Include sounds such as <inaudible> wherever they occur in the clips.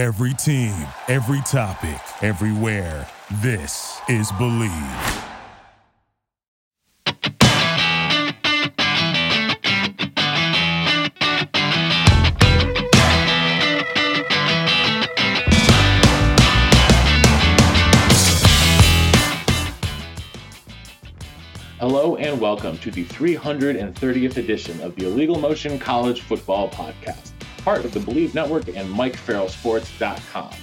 Every team, every topic, everywhere. This is Bleav. Hello and welcome to the 330th edition of the Illegal Motion College Football Podcast, part of the Bleav Network and MikeFarrellSports.com.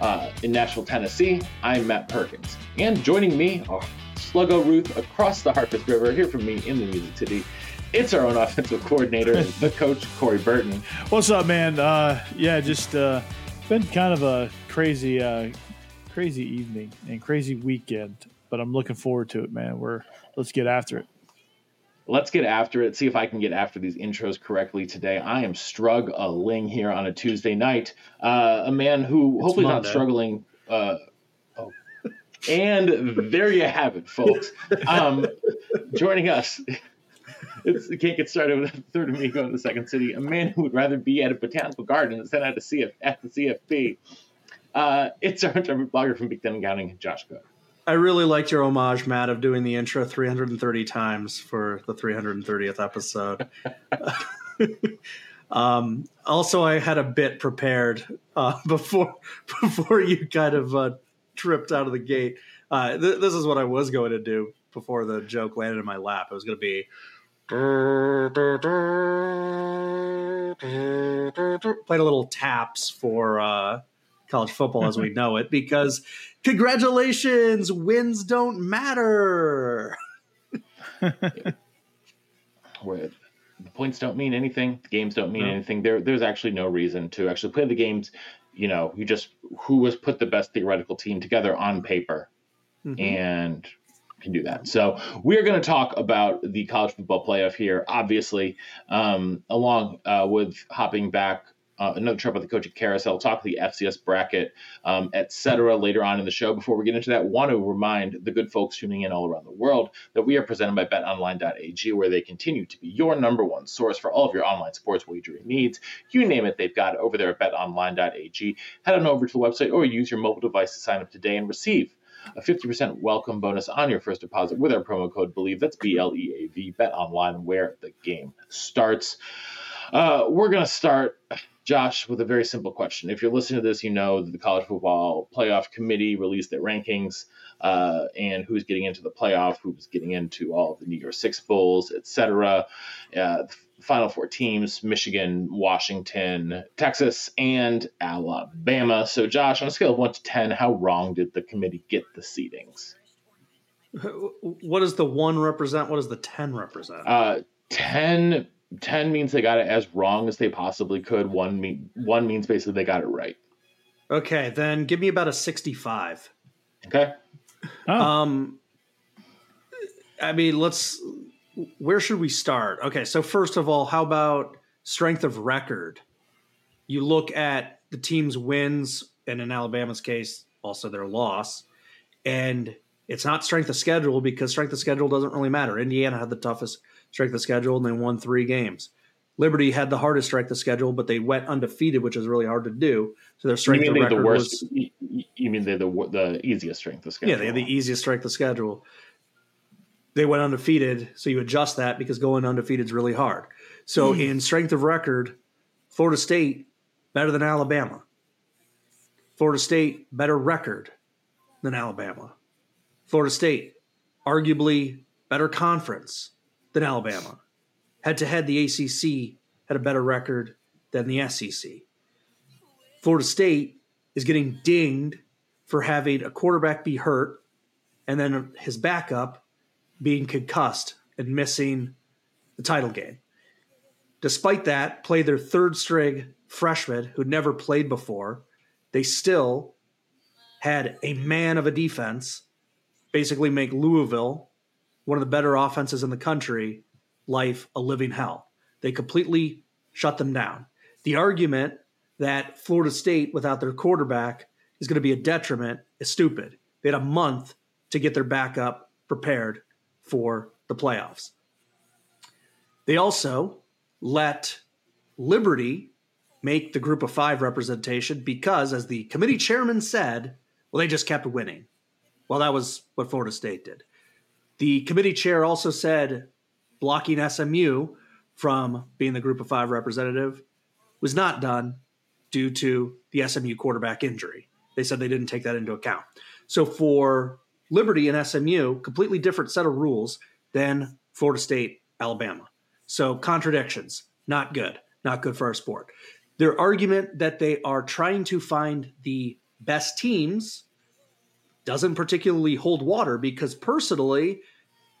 Uh, in Nashville, Tennessee, I'm Matt Perkins. And joining me are Sluggo Ruth across the Harpeth River, here from me in the Music City. It's our own <laughs> offensive coordinator, the coach, Corey Burton. What's up, man? Uh, yeah, just uh, been kind of a crazy, uh, crazy evening and crazy weekend, but I'm looking forward to it, man. We're let's get after it. Let's get after it. See if I can get after these intros correctly today. I am struggling here on a Tuesday night. Uh, a man who It's hopefully is not struggling. Uh, oh. And there you have it, folks. Um, joining us, it's, it can't get started with a third amigo in the second city. A man who would rather be at a botanical garden than at, a CF, at the CFP. Uh, it's our blogger from Big Ten Accounting, Josh Cook. I really liked your homage, Matt, of doing the intro 330 times for the 330th episode. <laughs> um, also, I had a bit prepared uh, <laughs> before before you kind of uh, tripped out of the gate. Uh, th- this is what I was going to do before the joke landed in my lap. It was going to be. Played a little taps for uh, college football as we <laughs> know it because congratulations, wins don't matter. where the points don't mean anything, the games don't mean No. anything. There, there's actually no reason to actually play the games. You know, you just who has put the best theoretical team together on paper Mhm. and can do that. So we're going to talk about the college football playoff here, obviously, um, along uh, with hopping back. Uh, another trip with the coaching carousel, talk the FCS bracket, um, et cetera, later on in the show. Before we get into that, want to remind the good folks tuning in all around the world that we are presented by betonline.ag, where they continue to be your number one source for all of your online sports wagering needs. You name it, they've got it over there at betonline.ag. Head on over to the website or use your mobile device to sign up today and receive a 50% welcome bonus on your first deposit with our promo code BLEAV. That's B L E A V, bet online where the game starts. Uh, we're going to start, Josh, with a very simple question. If you're listening to this, you know that the College Football Playoff Committee released their rankings uh, and who's getting into the playoff, who's getting into all of the New Year's Six Bowls, etc. Uh, final four teams Michigan, Washington, Texas, and Alabama. So, Josh, on a scale of 1 to 10, how wrong did the committee get the seedings? What does the one represent? What does the 10 represent? Uh, 10, 10 means they got it as wrong as they possibly could. One, mean, one means basically they got it right. okay, then give me about a 65. Okay? Oh, Um, I mean, let's. Where should we start? Okay, so first of all, how about strength of record? You look at the team's wins, and in Alabama's case, also their loss, and it's not strength of schedule because strength of schedule doesn't really matter. Indiana had the toughest strength of schedule, and they won three games. Liberty had the hardest strength of schedule, but they went undefeated, which is really hard to do. So their strength of record the worst? was you- mean they're the the easiest strength of schedule? yeah, they had the easiest strength of schedule. They went undefeated, so you adjust that because going undefeated is really hard. So hmm. in strength of record, Florida State better than Alabama. Florida State better record than Alabama. Florida State arguably better conference than Alabama. Head to head, the ACC had a better record than the SEC. Florida State is getting dinged for having a quarterback be hurt and then his backup being concussed and missing the title game. Despite that, play their third string freshman who'd never played before. They still had a man of a defense basically make Louisville, one of the better offenses in the country, life a living hell. They completely shut them down. The argument that Florida State without their quarterback is going to be a detriment is stupid. They had a month to get their backup prepared for the playoffs. They also let Liberty make the group of five representation because, as the committee chairman said, well, they just kept winning. Well, that was what Florida State did. The committee chair also said blocking SMU from being the group of five representative was not done due to the SMU quarterback injury. They said they didn't take that into account. So for Liberty and SMU, completely different set of rules than Florida State, Alabama. So contradictions, not good, not good for our sport. Their argument that they are trying to find the best teams doesn't particularly hold water because personally,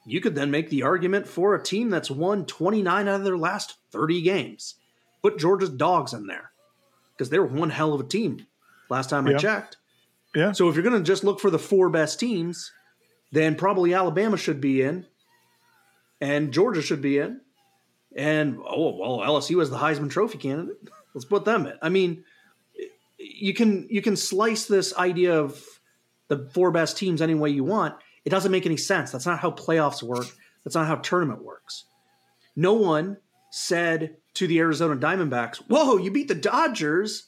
you could then make the argument for a team that's won 29 out of their last 30 games. Put Georgia's dogs in there because they were one hell of a team last time Yeah. I checked. Yeah. So if you're going to just look for the four best teams, then probably Alabama should be in, and Georgia should be in, and oh well, LSU is the Heisman Trophy candidate. <laughs> Let's put them in. I mean, you can you can slice this idea of the four best teams any way you want. It doesn't make any sense. That's not how playoffs work. That's not how tournament works. No one said to the Arizona Diamondbacks, "Whoa, you beat the Dodgers."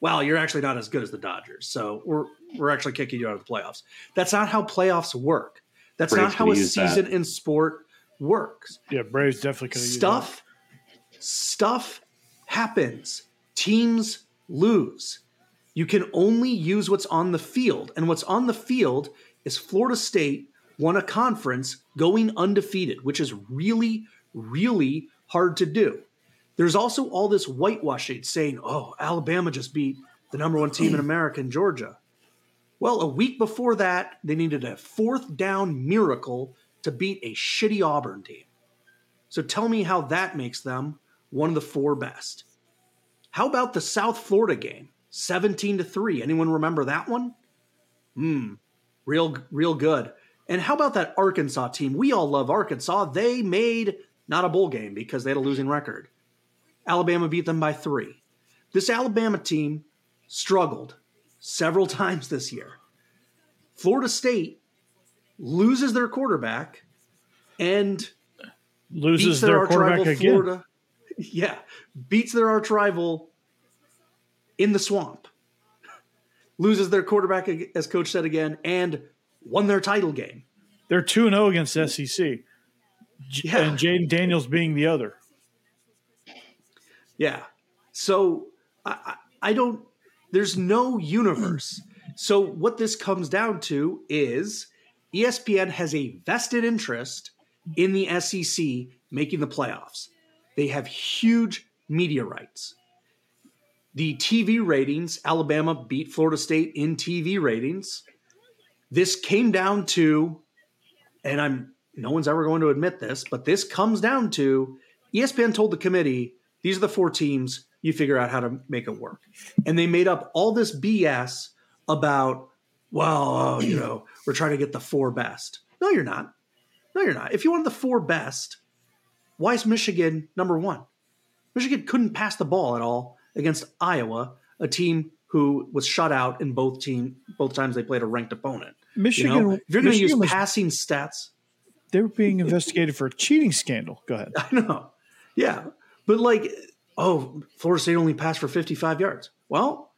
Well, you're actually not as good as the Dodgers, so we're we're actually kicking you out of the playoffs. That's not how playoffs work. That's Braves not how a could've that. season in sport works. Yeah, Braves definitely could have Stuff stuff happens. Teams lose. You can only use what's on the field, and what's on the field is Florida State won a conference going undefeated, which is really really hard to do. There's also all this whitewashing saying, "Oh, Alabama just beat the number 1 team in America in Georgia." Well, a week before that, they needed a fourth down miracle to beat a shitty Auburn team. So tell me how that makes them one of the four best. How about the South Florida game? 17 to 3. Anyone remember that one? Hmm. Real real good. And how about that Arkansas team? We all love Arkansas. They made not a bowl game because they had a losing record. Alabama beat them by 3. This Alabama team struggled several <laughs> times this year. Florida State loses their quarterback and Loses their, arch quarterback rival again. Florida. <laughs> Yeah, beats their arch rival in the swamp. <laughs> Loses their quarterback, as coach said again, and won their title game. They're two and zero against SEC, Yeah. and Jayden Daniels being the other. Yeah. So I, I don't. There's no universe. So what this comes down to is ESPN has a vested interest in the SEC making the playoffs. They have huge media rights. The TV ratings, Alabama beat Florida State in TV ratings. This came down to, and I'm no one's ever going to admit this, but this comes down to ESPN told the committee, these are the four teams, you figure out how to make it work. And they made up all this BS about, well, uh, you know, we're trying to get the four best. No, you're not. No, you're not. If you wanted the four best, why is Michigan number one? Michigan couldn't pass the ball at all against Iowa, a team who was shut out in both team both times they played a ranked opponent. You Michigan. know, if you're going to use was- passing stats, they were being investigated for a cheating scandal. Go ahead. <laughs> I know. Yeah. But like, oh, Florida State only passed for 55 yards. Well,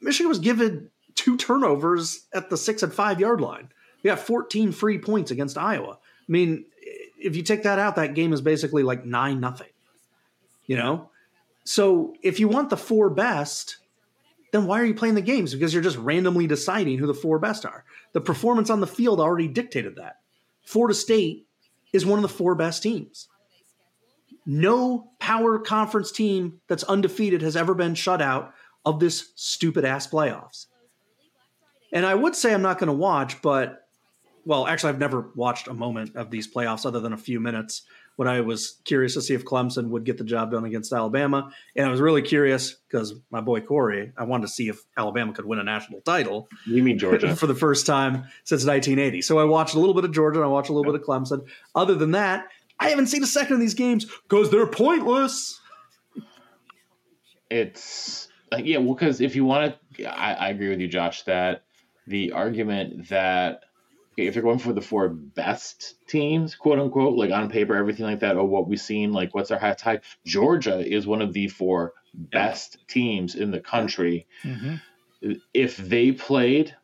Michigan was given two turnovers at the six and five yard line. We got 14 free points against Iowa. I mean, if you take that out, that game is basically like nine nothing. You know? So if you want the four best, then why are you playing the games? Because you're just randomly deciding who the four best are. The performance on the field already dictated that. Florida State is one of the four best teams. No power conference team that's undefeated has ever been shut out of this stupid ass playoffs. And I would say I'm not going to watch, but well, actually, I've never watched a moment of these playoffs other than a few minutes when I was curious to see if Clemson would get the job done against Alabama. And I was really curious because my boy Corey, I wanted to see if Alabama could win a national title You mean Georgia? <laughs> for the first time since 1980. So I watched a little bit of Georgia and I watched a little bit of Clemson. Other than that, I haven't seen a second of these games because they're pointless. it's like yeah well because if you want to I, I agree with you josh that the argument that okay, if you're going for the four best teams quote unquote like on paper everything like that or what we've seen like what's our highest high georgia is one of the four best teams in the country. Mm-hmm. If they played,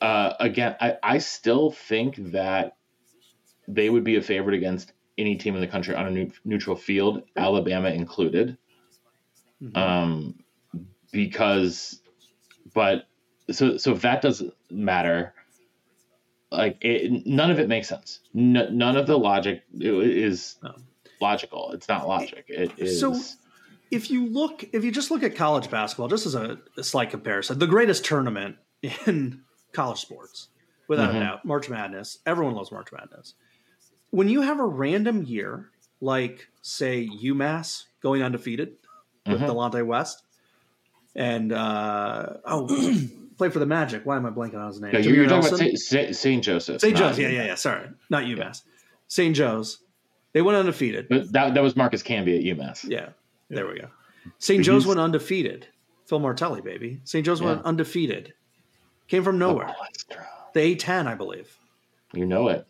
uh, again, I, I still think that they would be a favorite against any team in the country on a new, neutral field, Alabama included. Mhm. Um, because, but so so if that doesn't matter, like it, none of it makes sense. N- none of the logic is logical. It's not logic. It is. So- if you look, if you just look at college basketball, just as a, a slight comparison, the greatest tournament in college sports, without Mhm. a doubt, March Madness. Everyone loves March Madness. When you have a random year, like say UMass going undefeated with Mhm. Delonte West, and uh, oh, played for the Magic. Why am I blanking on his name? yeah, you're, you're talking about St. St. Joseph's. St. Joe's. Yeah, yeah, yeah. Sorry, not UMass. St. Joe's. They went undefeated. But that, that was Marcus Camby at UMass. Yeah, there we go. St. Joe's went undefeated. Phil Martelli, baby. St. Joe's went undefeated. Came from nowhere. Oh. The A10, I believe. You know it.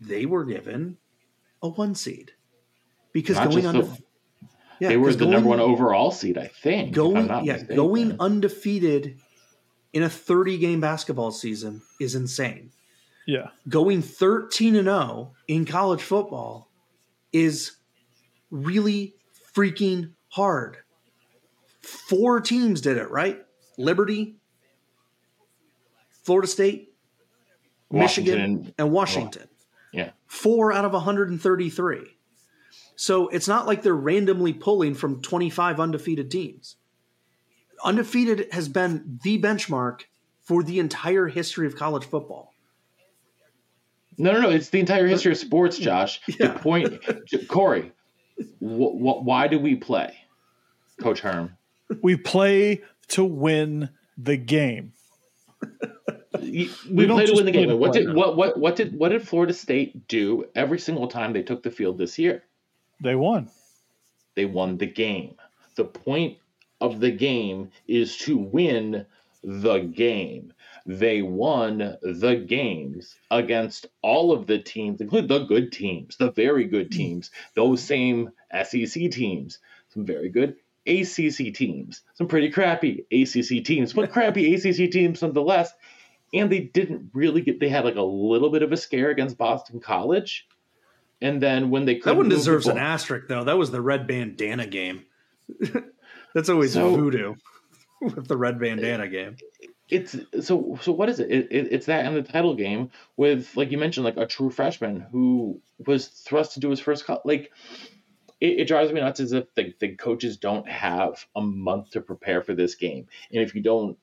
They were given a one seed because Not going undefeated. the, Yeah, they were the going, number one overall seed, I think. Going, yeah, mistaken. going undefeated in a 30 game basketball season is insane. Yeah. Going 13 and 0 in college football is really freaking hard. Four teams did it, right? Liberty, Florida State, Washington Michigan, and- and Washington. Yeah. Four out of 133. So it's not like they're randomly pulling from 25 undefeated teams. Undefeated has been the benchmark for the entire history of college football. No, no, no. It's the entire history of sports, Josh. <laughs> Yeah. The point, Corey, wh- wh- why do we play, Coach Herm? We play to win the game. We, We don't to win the game. What did what, what what did what did Florida State do every single time they took the field this year? They won. They won the game. The point of the game is to win the game. They won the games against all of the teams, including the good teams, the very good hmm. teams, those same SEC teams, some very good ACC teams, some pretty crappy ACC teams, but <laughs> crappy ACC teams nonetheless. And they didn't really get, they had like a little bit of a scare against Boston College. And then when they That couldn't one deserves an asterisk, though. That was the red bandana game. <laughs> That's always So- voodoo <laughs> with the red bandana game. it's so so what is it? It, it it's that in the title game with like you mentioned like a true freshman who was thrust to do his first cut like it, it drives me nuts as if the, the coaches don't have a month to prepare for this game and if you don't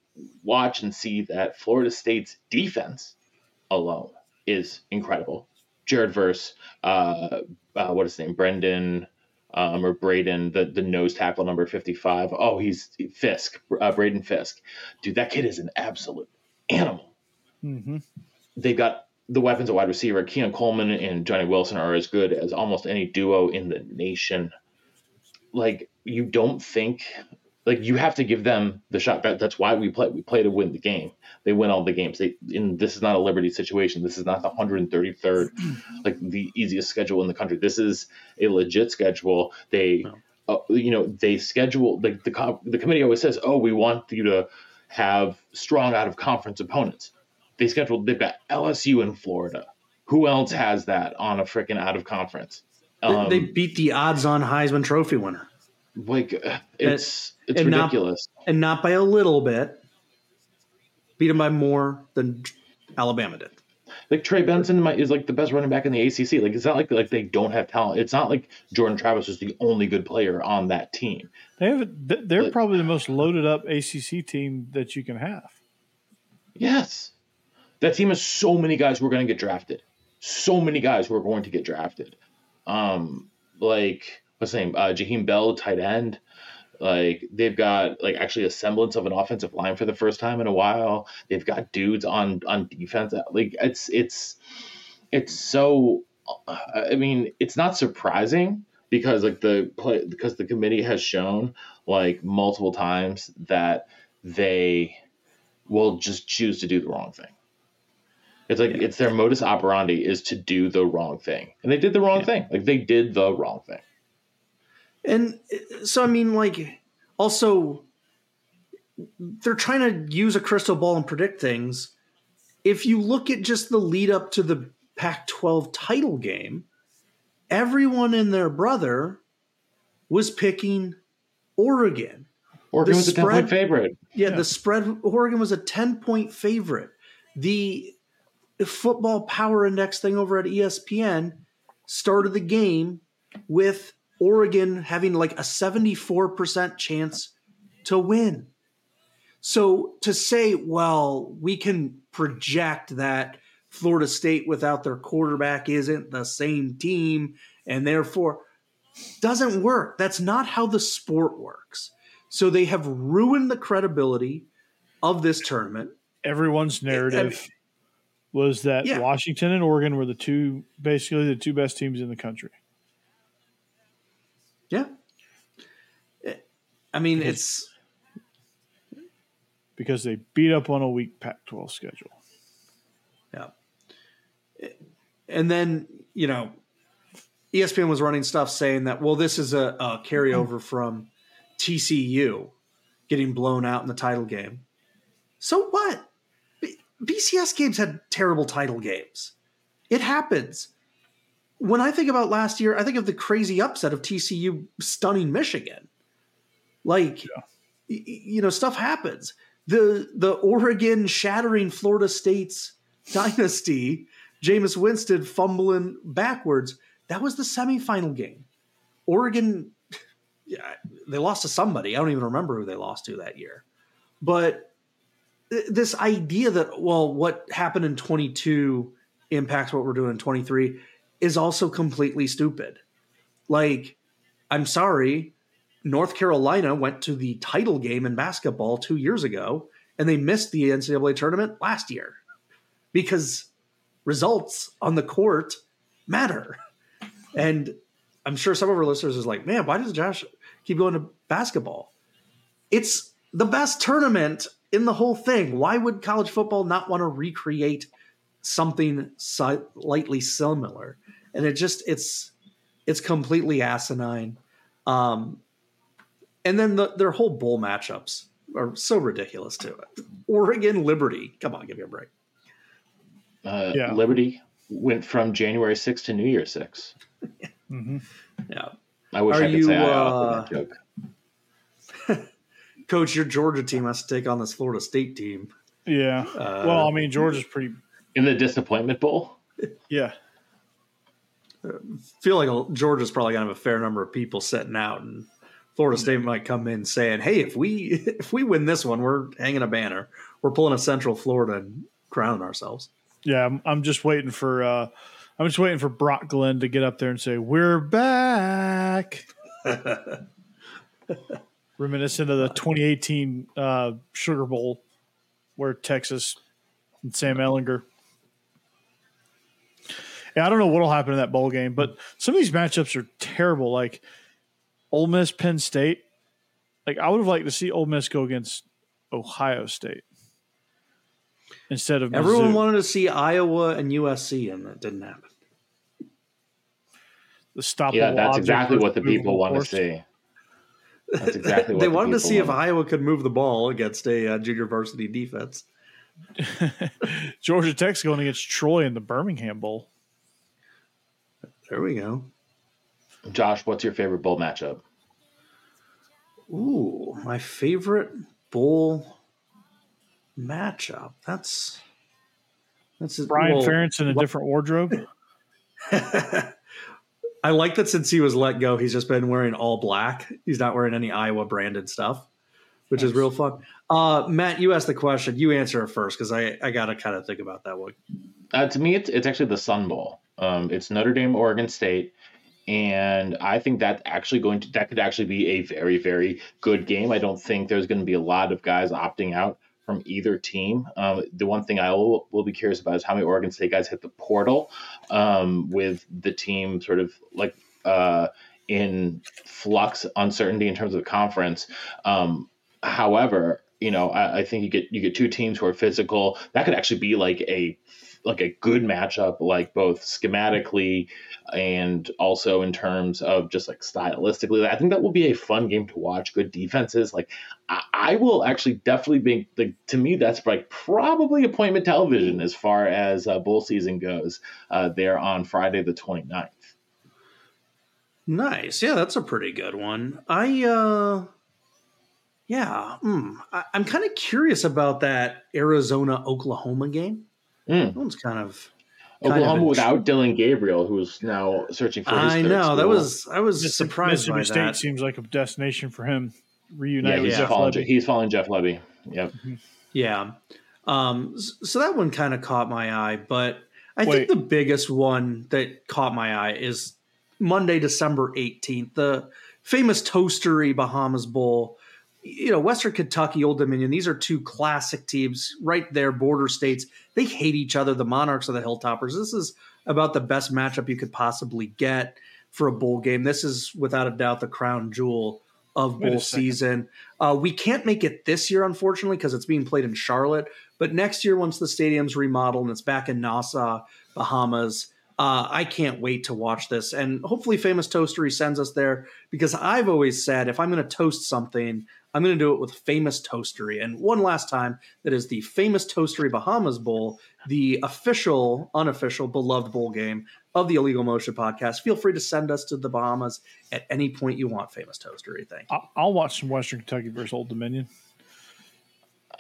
watch and see that florida state's defense alone is incredible jared verse uh, uh what is his name brendan um, or Braden, the, the nose tackle number 55. Oh, he's Fiske, uh, Braden Fiske. Dude, that kid is an absolute animal. hmm They've got the weapons at wide receiver. Keon Coleman and Johnny Wilson are as good as almost any duo in the nation. Like, you don't think, like, you have to give them the shot. That, that's why we play. We play to win the game. They win all the games. They, and this is not a Liberty situation. This is not the 133rd, like, the easiest schedule in the country. This is a legit schedule. They, uh, you know, they schedule, like, the, co- the committee always says, oh, we want you to have strong out of conference opponents. They scheduled, they've got LSU in Florida. Who else has that on a freaking out of conference? Um, they beat the odds-on Heisman Trophy winner, like uh, it's it's and not- ridiculous. and not by a little bit. Beat them by more than Alabama did. like Trey Benson might, is like the best running back in the ACC. Like it's not like like they don't have talent. It's not like Jordan Travis is the only good player on that team. They have. They're But- probably the most loaded up ACC team that you can have. Yes, that team has so many guys who are going to get drafted. So many guys who are going to get drafted. Um, like what's his name? Uh, Jaheim Bell, tight end. Like they've got like actually a semblance of an offensive line for the first time in a while. They've got dudes on on defense. Like it's it's it's so. I mean, it's not surprising because like the play because the committee has shown like multiple times that they will just choose to do the wrong thing. It's like Yeah. it's their modus operandi is to do the wrong thing, and they did the wrong Yeah. thing. Like they did the wrong thing. And so, I mean, like, also, they're trying to use a crystal ball and predict things. If you look at just the lead up to the Pac 12 title game, everyone and their brother was picking Oregon. Oregon was a 10 point favorite. Yeah, yeah, the spread, Oregon was a 10 point favorite. The football power index thing over at ESPN started the game with Oregon having like a 74% chance to win. So to say, well, we can project that Florida State without their quarterback isn't the same team and therefore doesn't work. That's not how the sport works. So they have ruined the credibility of this tournament. Everyone's narrative was that yeah. Washington and Oregon were the two basically the two best teams in the country. Yeah. I mean, because, it's because they beat up on a weak Pac 12 schedule. Yeah. And then, you know, ESPN was running stuff saying that, well, this is a, a carryover <clears throat> from TCU getting blown out in the title game. So what? B- BCS games had terrible title games. It happens. When I think about last year, I think of the crazy upset of TCU stunning Michigan. Like, yeah. y- you know, stuff happens the the Oregon shattering Florida State's <laughs> dynasty, Jameis Winston fumbling backwards. That was the semifinal game. Oregon, <laughs> yeah, they lost to somebody. I don't even remember who they lost to that year. But this idea that well, what happened in 22 impacts what we're doing in 23 is also completely stupid. Like, I'm sorry, North Carolina went to the title game in basketball two years ago, and they missed the NCAA tournament last year because results on the court matter. And I'm sure some of our listeners is like, man, why does Josh keep going to basketball? It's the best tournament in the whole thing. Why would college football not want to recreate something slightly similar? And it just it's it's completely asinine. Um, and then the, their whole bowl matchups are so ridiculous too. Oregon Liberty, come on, give me a break. Uh, yeah. Liberty went from January 6th to New Year 6. mm-hmm. Yeah. I wish are I could you, say I uh, that joke. <laughs> Coach, your Georgia team has to take on this Florida State team. Yeah. Uh, well, I mean, Georgia's pretty. In the disappointment bowl? <laughs> Yeah. I feel like Georgia's probably going to have a fair number of people sitting out and Florida State might come in saying, "Hey, if we <laughs> if we win this one, we're hanging a banner. We're pulling a Central Florida and crowning ourselves." Yeah, I'm, I'm just waiting for uh, I'm just waiting for Brock Glenn to get up there and say, "We're back." <laughs> Reminiscent of the 2018 uh, Sugar Bowl, where Texas and Sam Ehlinger. Yeah, I don't know what'll happen in that bowl game, but some of these matchups are terrible. Like Ole Miss, Penn State. Like I would have liked to see Ole Miss go against Ohio State instead of everyone Mizzou. wanted to see Iowa and USC, and that didn't happen. The stop. Yeah, that's exactly what the people want to see. That's exactly <laughs> what they wanted to see want. if Iowa could move the ball against a uh, junior varsity defense. <laughs> Georgia Tech's going against Troy in the Birmingham Bowl. There we go. Josh, what's your favorite bowl matchup? Ooh, my favorite bowl matchup. That's that's Brian well, Ferentz in a different wardrobe. <laughs> I like that since he was let go, he's just been wearing all black. He's not wearing any Iowa branded stuff, which nice. is real fun. Uh, Matt, you asked the question. You answer it first because I, I got to kind of think about that one. Uh, to me, it's, it's actually the Sun Bowl. Um, it's Notre Dame, Oregon State and I think that actually going to that could actually be a very very good game. I don't think there's going to be a lot of guys opting out from either team. Um, the one thing I will, will, be curious about is how many Oregon State guys hit the portal um, with the team sort of like uh, in flux, uncertainty in terms of the conference. Um, however, you know, I, I, think you get you get two teams who are physical. That could actually be like a like a good matchup, like both schematically and also in terms of just like stylistically. I think that will be a fun game to watch. Good defenses. Like I, I will actually definitely be like to me that's like probably appointment television as far as uh, bowl season goes. Uh, there on Friday the 29th. Nice. Yeah, that's a pretty good one. I uh yeah, mm, I, am kind of curious about that Arizona Oklahoma game. Mm. That one's kind of Oklahoma of without Dillon Gabriel, who's now searching for. His I know school. that was I was surprised Mississippi by State that. Seems like a destination for him. Reunite yeah, he's Jeff following, Lebby. He's following Jeff Lebby. Yep. Mm-hmm. Yeah. Um, so that one kind of caught my eye, but I Wait. think the biggest one that caught my eye is Monday, December 18th, the famous Toastery Bahamas Bowl. You know, Western Kentucky, Old Dominion, these are two classic teams right there, border states. They hate each other, the Monarchs or the Hilltoppers. This is about the best matchup you could possibly get for a bowl game. This is without a doubt the crown jewel of bowl season. Uh, we can't make it this year, unfortunately, because it's being played in Charlotte. But next year, once the stadium's remodeled and it's back in Nassau, Bahamas, uh, I can't wait to watch this. And hopefully, Famous Toastery sends us there because I've always said if I'm going to toast something, I'm going to do it with Famous Toastery. And one last time, that is the Famous Toastery Bahamas Bowl, the official, unofficial, beloved bowl game of the Illegal Motion podcast. Feel free to send us to the Bahamas at any point you want, Famous Toastery. Thank you. I'll watch some Western Kentucky versus Old Dominion.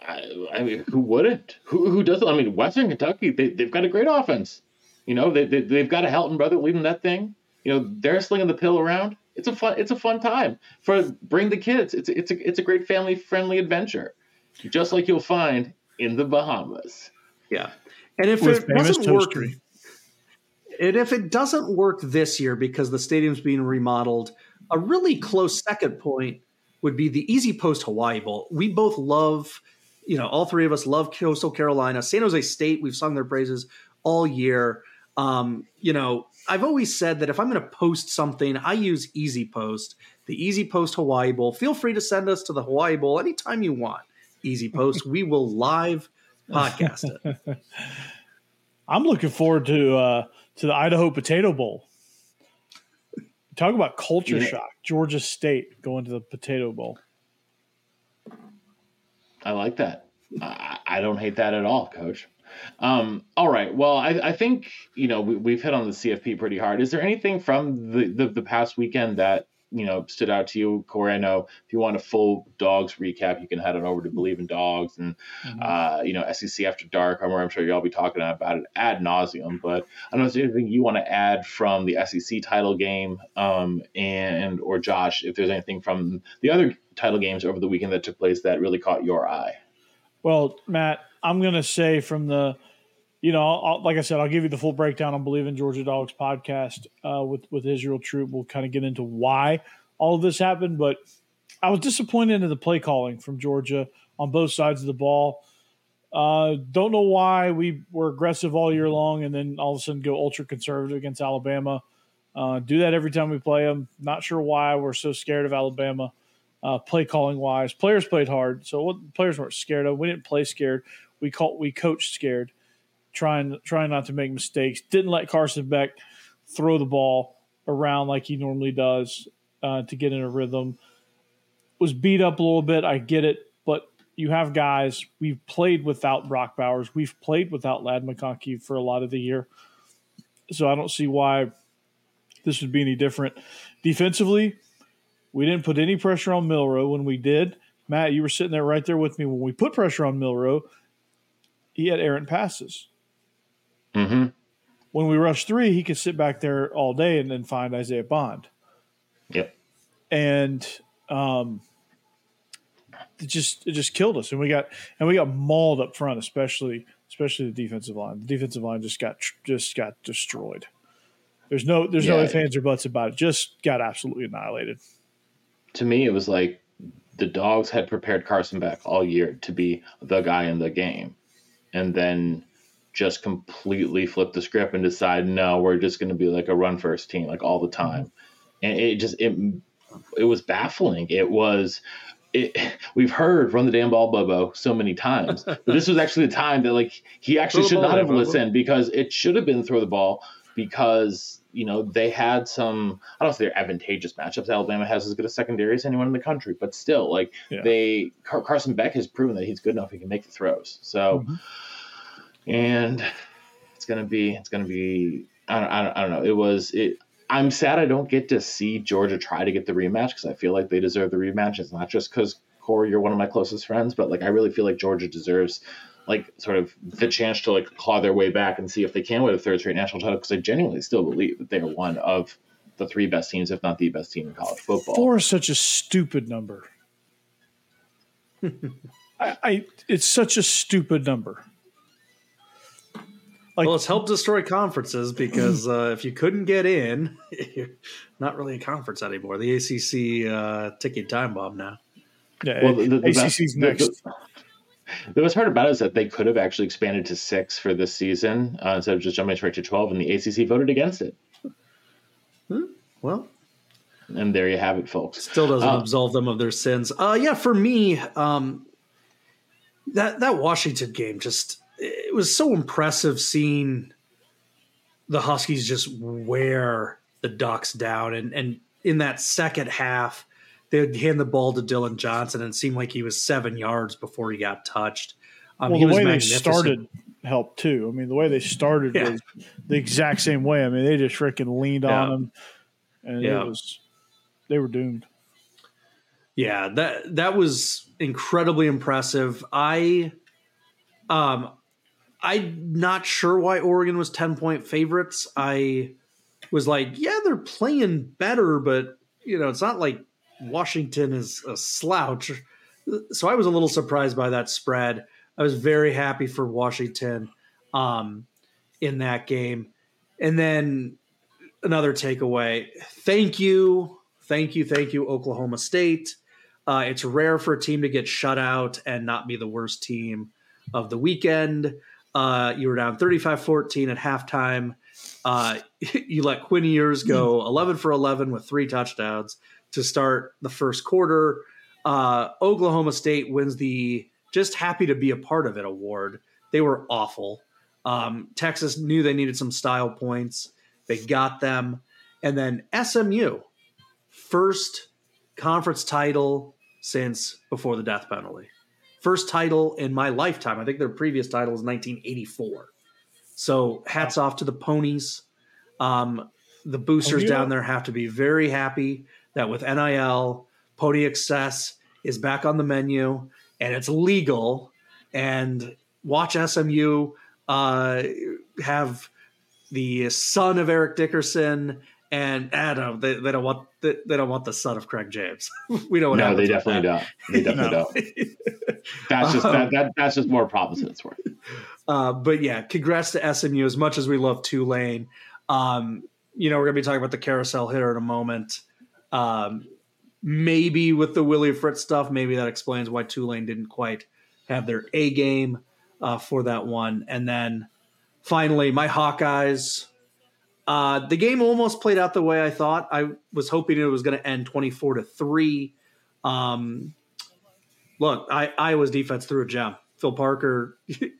I, I mean, who wouldn't? Who, who doesn't? I mean, Western Kentucky, they, they've got a great offense. You know, they, they they've got a Helton brother leading that thing. You know, they're slinging the pill around. It's a fun it's a fun time for bring the kids. It's it's a it's a great family friendly adventure, just like you'll find in the Bahamas. Yeah, and if With it doesn't work, and if it doesn't work this year because the stadium's being remodeled, a really close second point would be the Easy Post Hawaii Bowl. We both love, you know, all three of us love Coastal Carolina, San Jose State. We've sung their praises all year. Um, you know, I've always said that if I'm going to post something, I use Easy Post, the Easy Post Hawaii Bowl. Feel free to send us to the Hawaii Bowl anytime you want. Easy Post, we will live podcast it. <laughs> I'm looking forward to uh, to the Idaho Potato Bowl. Talk about culture yeah. shock. Georgia State going to the Potato Bowl. I like that. I, I don't hate that at all, Coach. Um, all right. Well, I, I think you know we, have hit on the CFP pretty hard. Is there anything from the, the, the past weekend that you know stood out to you, Corey? I know if you want a full dogs recap, you can head on over to Bleav in Dogs and mm-hmm. uh, you know SEC After Dark. I'm, I'm sure y'all be talking about it ad nauseum. But I don't know if there's anything you want to add from the SEC title game, um, and or Josh, if there's anything from the other title games over the weekend that took place that really caught your eye. Well, Matt, I'm going to say from the, you know, I'll, like I said, I'll give you the full breakdown on Bleav in Georgia Dogs podcast uh, with with Israel Troop. We'll kind of get into why all of this happened, but I was disappointed in the play calling from Georgia on both sides of the ball. Uh, don't know why we were aggressive all year long and then all of a sudden go ultra conservative against Alabama. Uh, do that every time we play them. Not sure why we're so scared of Alabama uh, play calling wise. Players played hard, so what players weren't scared of. We didn't play scared. We called we coached scared, trying trying not to make mistakes. Didn't let Carson Beck throw the ball around like he normally does uh, to get in a rhythm. Was beat up a little bit. I get it, but you have guys. We've played without Brock Bowers. We've played without Ladd McConkey for a lot of the year, so I don't see why this would be any different. Defensively, we didn't put any pressure on Milroe. When we did, Matt, you were sitting there right there with me. When we put pressure on Milroe, he had errant passes. Mm-hmm. When we rushed three, he could sit back there all day and then find Isaiah Bond. Yep. And um, it just it just killed us, and we got and we got mauled up front, especially especially the defensive line. The defensive line just got just got destroyed. There's no there's yeah. no ifs ands or buts about it. Just got absolutely annihilated. To me, it was like the dogs had prepared Carson Beck all year to be the guy in the game and then just completely flip the script and decide no we're just going to be like a run first team like all the time and it just it it was baffling it was it, <laughs> we've heard run the damn ball, Bobo, so many times. But <laughs> this was actually the time that like he actually should not have listened because it should have been throw the ball because you know they had some I don't know if they're advantageous matchups. Alabama has as good a secondary as anyone in the country, but still, like yeah. they Car- Carson Beck has proven that he's good enough. He can make the throws. So, mm-hmm. and it's gonna be it's gonna be I don't, I don't, I don't know. It was it. I'm sad I don't get to see Georgia try to get the rematch because I feel like they deserve the rematch. It's not just because Corey, you're one of my closest friends, but like I really feel like Georgia deserves like sort of the chance to like claw their way back and see if they can win a third straight national title because I genuinely still believe that they are one of the three best teams, if not the best team in college football. Four is such a stupid number. <laughs> I, I, it's such a stupid number. Like, well, it's helped destroy conferences because uh, if you couldn't get in, <laughs> you're not really a conference anymore. The ACC uh, ticking time bomb now. Yeah, well, the, the, ACC's the, next. The, the best part about it is that they could have actually expanded to six for this season uh, instead of just jumping straight to 12, and the ACC voted against it. Hmm. Well, and there you have it, folks. Still doesn't um, absolve them of their sins. Uh, yeah, for me, um, that that Washington game just it was so impressive seeing the Huskies just wear the Ducks down, and and in that second half, they'd hand the ball to Dillon Johnson, and it seemed like he was seven yards before he got touched. Um, well, the way they started helped too. I mean, the way they started yeah. was the exact same way. I mean, they just freaking leaned yeah. on him, and yeah. it was they were doomed. Yeah, that that was incredibly impressive. I, um, I'm not sure why Oregon was ten point favorites. I was like, yeah, they're playing better, but you know, it's not like Washington is a slouch. So I was a little surprised by that spread. I was very happy for Washington um, in that game. And then another takeaway thank you, thank you, thank you, Oklahoma State. Uh, it's rare for a team to get shut out and not be the worst team of the weekend. Uh, you were down 35 14 at halftime. Uh, <laughs> you let Quinn Ewers go 11 for 11 with three touchdowns to start the first quarter. Uh, Oklahoma State wins the just happy to be a part of it award. They were awful. Um, Texas knew they needed some style points. They got them. And then SMU, first conference title since before the death penalty. First title in my lifetime. I think their previous title was 1984. So hats off to the ponies. Um, the boosters down there have to be very happy that with NIL, Pony Excess is back on the menu and it's legal. And watch SMU uh, have the son of Eric Dickerson and Adam. They, they don't want they, they, don't want the son of Craig James. <laughs> we don't. Want. No, they definitely don't. They <laughs> definitely don't. That's just that, that, that's just more problems than it's worth. <laughs> Uh, but yeah, congrats to SMU. As much as we love Tulane, um, you know we're gonna be talking about the carousel hitter in a moment. Um, maybe with the Willie Fritz stuff, maybe that explains why Tulane didn't quite have their A game uh, for that one. And then finally, my Hawkeyes. Uh, the game almost played out the way I thought. I was hoping it was going to end twenty four to three. Um, look, I, Iowa's defense threw a gem. Phil Parker, <laughs> you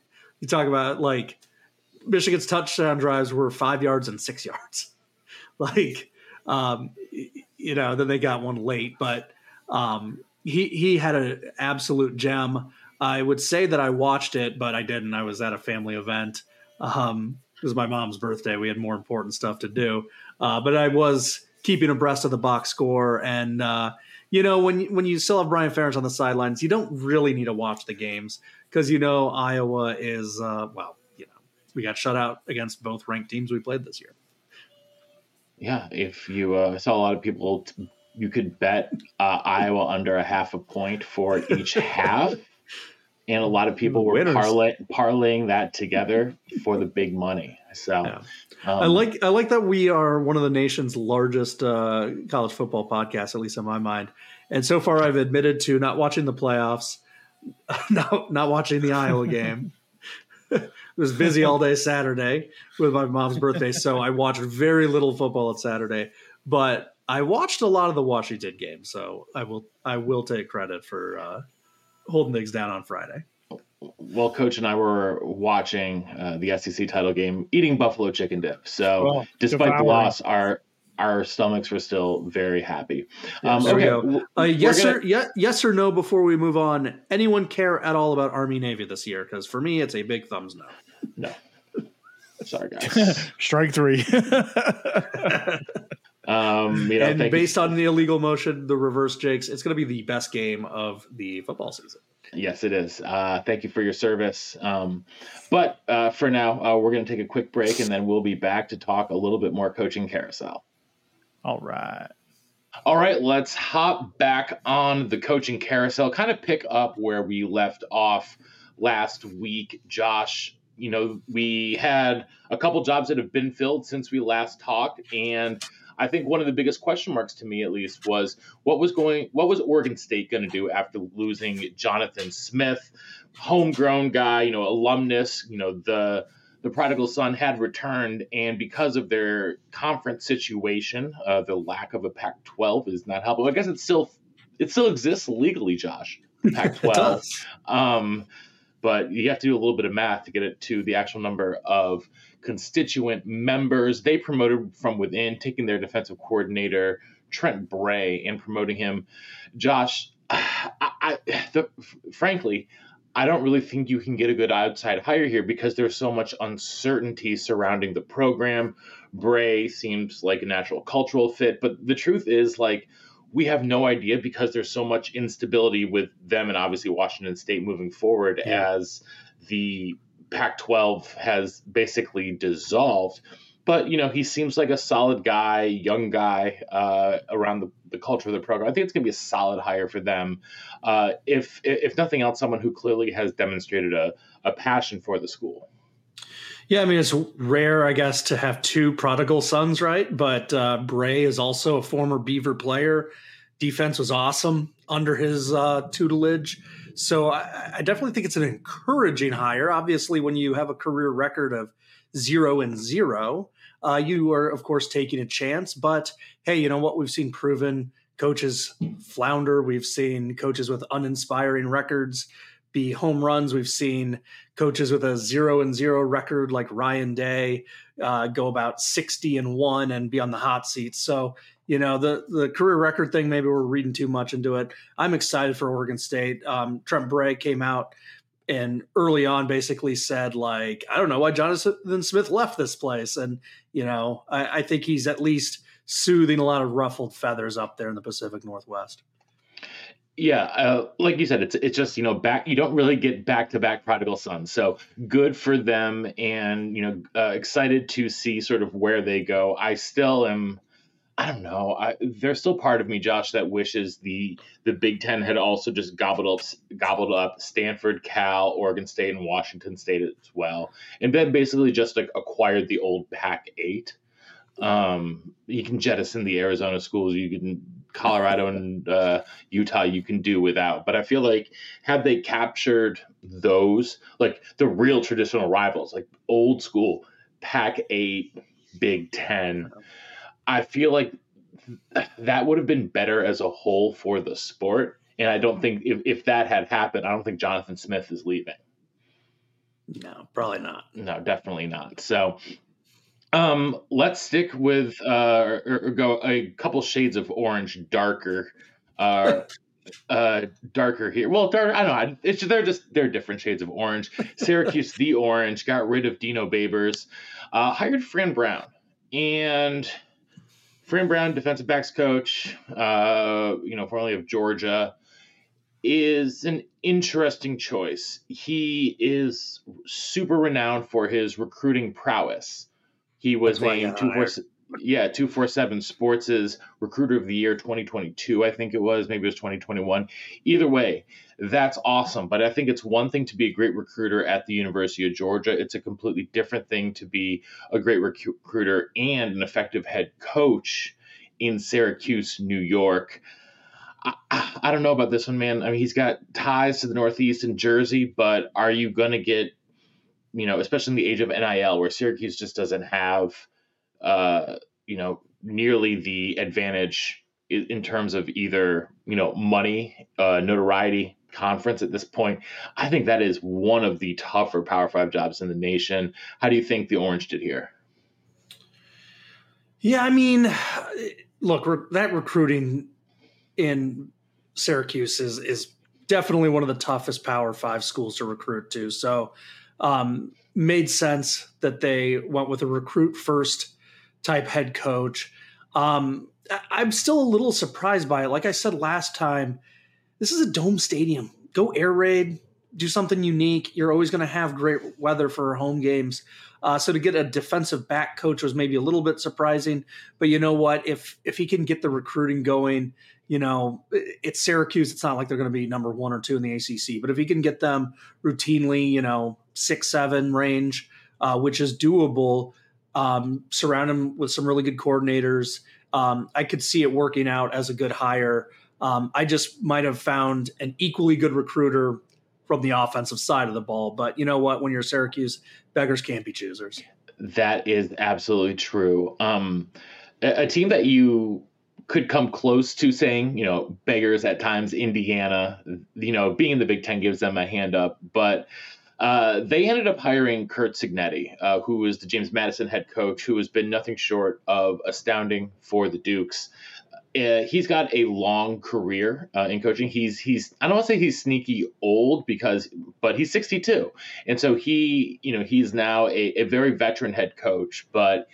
talk about like Michigan's touchdown drives were five yards and six yards. <laughs> like, um, you know, then they got one late, but um, he he had an absolute gem. I would say that I watched it, but I didn't. I was at a family event. Um, it was my mom's birthday. We had more important stuff to do, uh, but I was keeping abreast of the box score. And uh, you know, when when you still have Brian Ferentz on the sidelines, you don't really need to watch the games because you know Iowa is uh, well, you know, we got shut out against both ranked teams we played this year yeah, if you uh, saw a lot of people, t- you could bet uh, Iowa under a half a point for each <laughs> half, and a lot of people were parlay- parlaying that together for the big money. So, yeah. um, I like I like that we are one of the nation's largest uh, college football podcasts, at least in my mind. And so far, I've admitted to not watching the playoffs, <laughs> not not watching the Iowa <laughs> game. Was busy all day Saturday with my mom's birthday, so I watched very little football on Saturday. But I watched a lot of the Washington game, so I will I will take credit for uh, holding things down on Friday. Well, Coach and I were watching uh, the SEC title game, eating buffalo chicken dip. So, well, despite the loss, our our stomachs were still very happy. Um, okay, uh, yes gonna... or yeah, yes or no before we move on. Anyone care at all about Army Navy this year? Because for me, it's a big thumbs no. No. Sorry, guys. <laughs> Strike three. <laughs> um, you know, and based you. on the illegal motion, the reverse jakes, it's going to be the best game of the football season. Yes, it is. Uh, thank you for your service. Um, but uh, for now, uh, we're going to take a quick break and then we'll be back to talk a little bit more coaching carousel. All right. All right, let's hop back on the coaching carousel, kind of pick up where we left off last week. Josh, you know, we had a couple jobs that have been filled since we last talked, and I think one of the biggest question marks to me, at least, was what was going, what was Oregon State going to do after losing Jonathan Smith, homegrown guy, you know, alumnus, you know, the the prodigal son had returned, and because of their conference situation, uh, the lack of a Pac-12 is not helpful. I guess it still it still exists legally, Josh. <laughs> Pac-12, um, but you have to do a little bit of math to get it to the actual number of constituent members. They promoted from within, taking their defensive coordinator Trent Bray and promoting him. Josh, <sighs> I, I the, frankly, I don't really think you can get a good outside hire here because there's so much uncertainty surrounding the program. Bray seems like a natural cultural fit, but the truth is, like, we have no idea because there's so much instability with them and obviously Washington State moving forward yeah. as the Pac 12 has basically dissolved. But, you know, he seems like a solid guy, young guy uh, around the, the culture of the program. I think it's going to be a solid hire for them. Uh, if, if nothing else, someone who clearly has demonstrated a, a passion for the school. Yeah, I mean, it's rare, I guess, to have two prodigal sons, right? But uh, Bray is also a former Beaver player. Defense was awesome under his uh, tutelage. So I, I, definitely think it's an encouraging hire. Obviously, when you have a career record of zero and zero, uh, you are, of course, taking a chance. But hey, you know what? We've seen proven coaches flounder. We've seen coaches with uninspiring records be home runs. We've seen coaches with a zero and zero record like Ryan Day uh, go about 60 and one and be on the hot seat. So, you know, the, the career record thing, maybe we're reading too much into it. I'm excited for Oregon State. Um, Trent Bray came out and early on basically said like, I don't know why Jonathan Smith left this place. And, you know, I, I think he's at least soothing a lot of ruffled feathers up there in the Pacific Northwest. Yeah, uh, like you said, it's it's just you know back. You don't really get back to back prodigal sons, so good for them, and you know uh, excited to see sort of where they go. I still am. I don't know. I, there's still part of me, Josh, that wishes the the Big Ten had also just gobbled up gobbled up Stanford, Cal, Oregon State, and Washington State as well, and then basically just like acquired the old Pac eight. Um, you can jettison the Arizona schools. You can Colorado and uh, Utah you can do without. But I feel like had they captured those, like the real traditional rivals, like old school Pac 8, Big 10, I feel like that would have been better as a whole for the sport. And I don't think if, if that had happened, I don't think Jonathan Smith is leaving. No, probably not. No, definitely not. So um, let's stick with uh, or, or, go a couple shades of orange darker, uh, <laughs> uh, darker here. Well, dark, I don't know. It's they're just they're different shades of orange. Syracuse, <laughs> the orange, got rid of Dino Babers, uh, hired Fran Brown, and Fran Brown, defensive backs coach, uh, you know, formerly of Georgia, is an interesting choice. He is super renowned for his recruiting prowess. He was named two four yeah two four seven Sports' is Recruiter of the Year 2022. I think it was maybe it was 2021. Either way, that's awesome. But I think it's one thing to be a great recruiter at the University of Georgia. It's a completely different thing to be a great recruiter and an effective head coach in Syracuse, New York. I, I don't know about this one, man. I mean, he's got ties to the Northeast and Jersey, but are you going to get you know, especially in the age of NIL, where Syracuse just doesn't have, uh, you know, nearly the advantage in terms of either you know money, uh, notoriety, conference at this point. I think that is one of the tougher Power Five jobs in the nation. How do you think the Orange did here? Yeah, I mean, look, re- that recruiting in Syracuse is is definitely one of the toughest Power Five schools to recruit to. So, um, made sense that they went with a recruit first type head coach. Um, I'm still a little surprised by it. Like I said last time, this is a dome stadium. Go air raid, do something unique. You're always going to have great weather for home games. Uh, so to get a defensive back coach was maybe a little bit surprising, but you know what? If if he can get the recruiting going, you know, it's Syracuse. It's not like they're going to be number one or two in the ACC, but if he can get them routinely, you know, six seven range, uh, which is doable, um, surround him with some really good coordinators. Um, I could see it working out as a good hire. Um, I just might have found an equally good recruiter from the offensive side of the ball. But you know what? When you're Syracuse, beggars can't be choosers. That is absolutely true. Um, a, a team that you could come close to saying, you know, beggars at times, Indiana, you know, being in the Big Ten gives them a hand up. But uh, they ended up hiring Curt Cignetti, uh, who is the James Madison head coach, who has been nothing short of astounding for the Dukes. Uh, he's got a long career uh, in coaching. He's he's I don't want to say he's sneaky old because, but he's 62, and so he you know he's now a, a very veteran head coach, but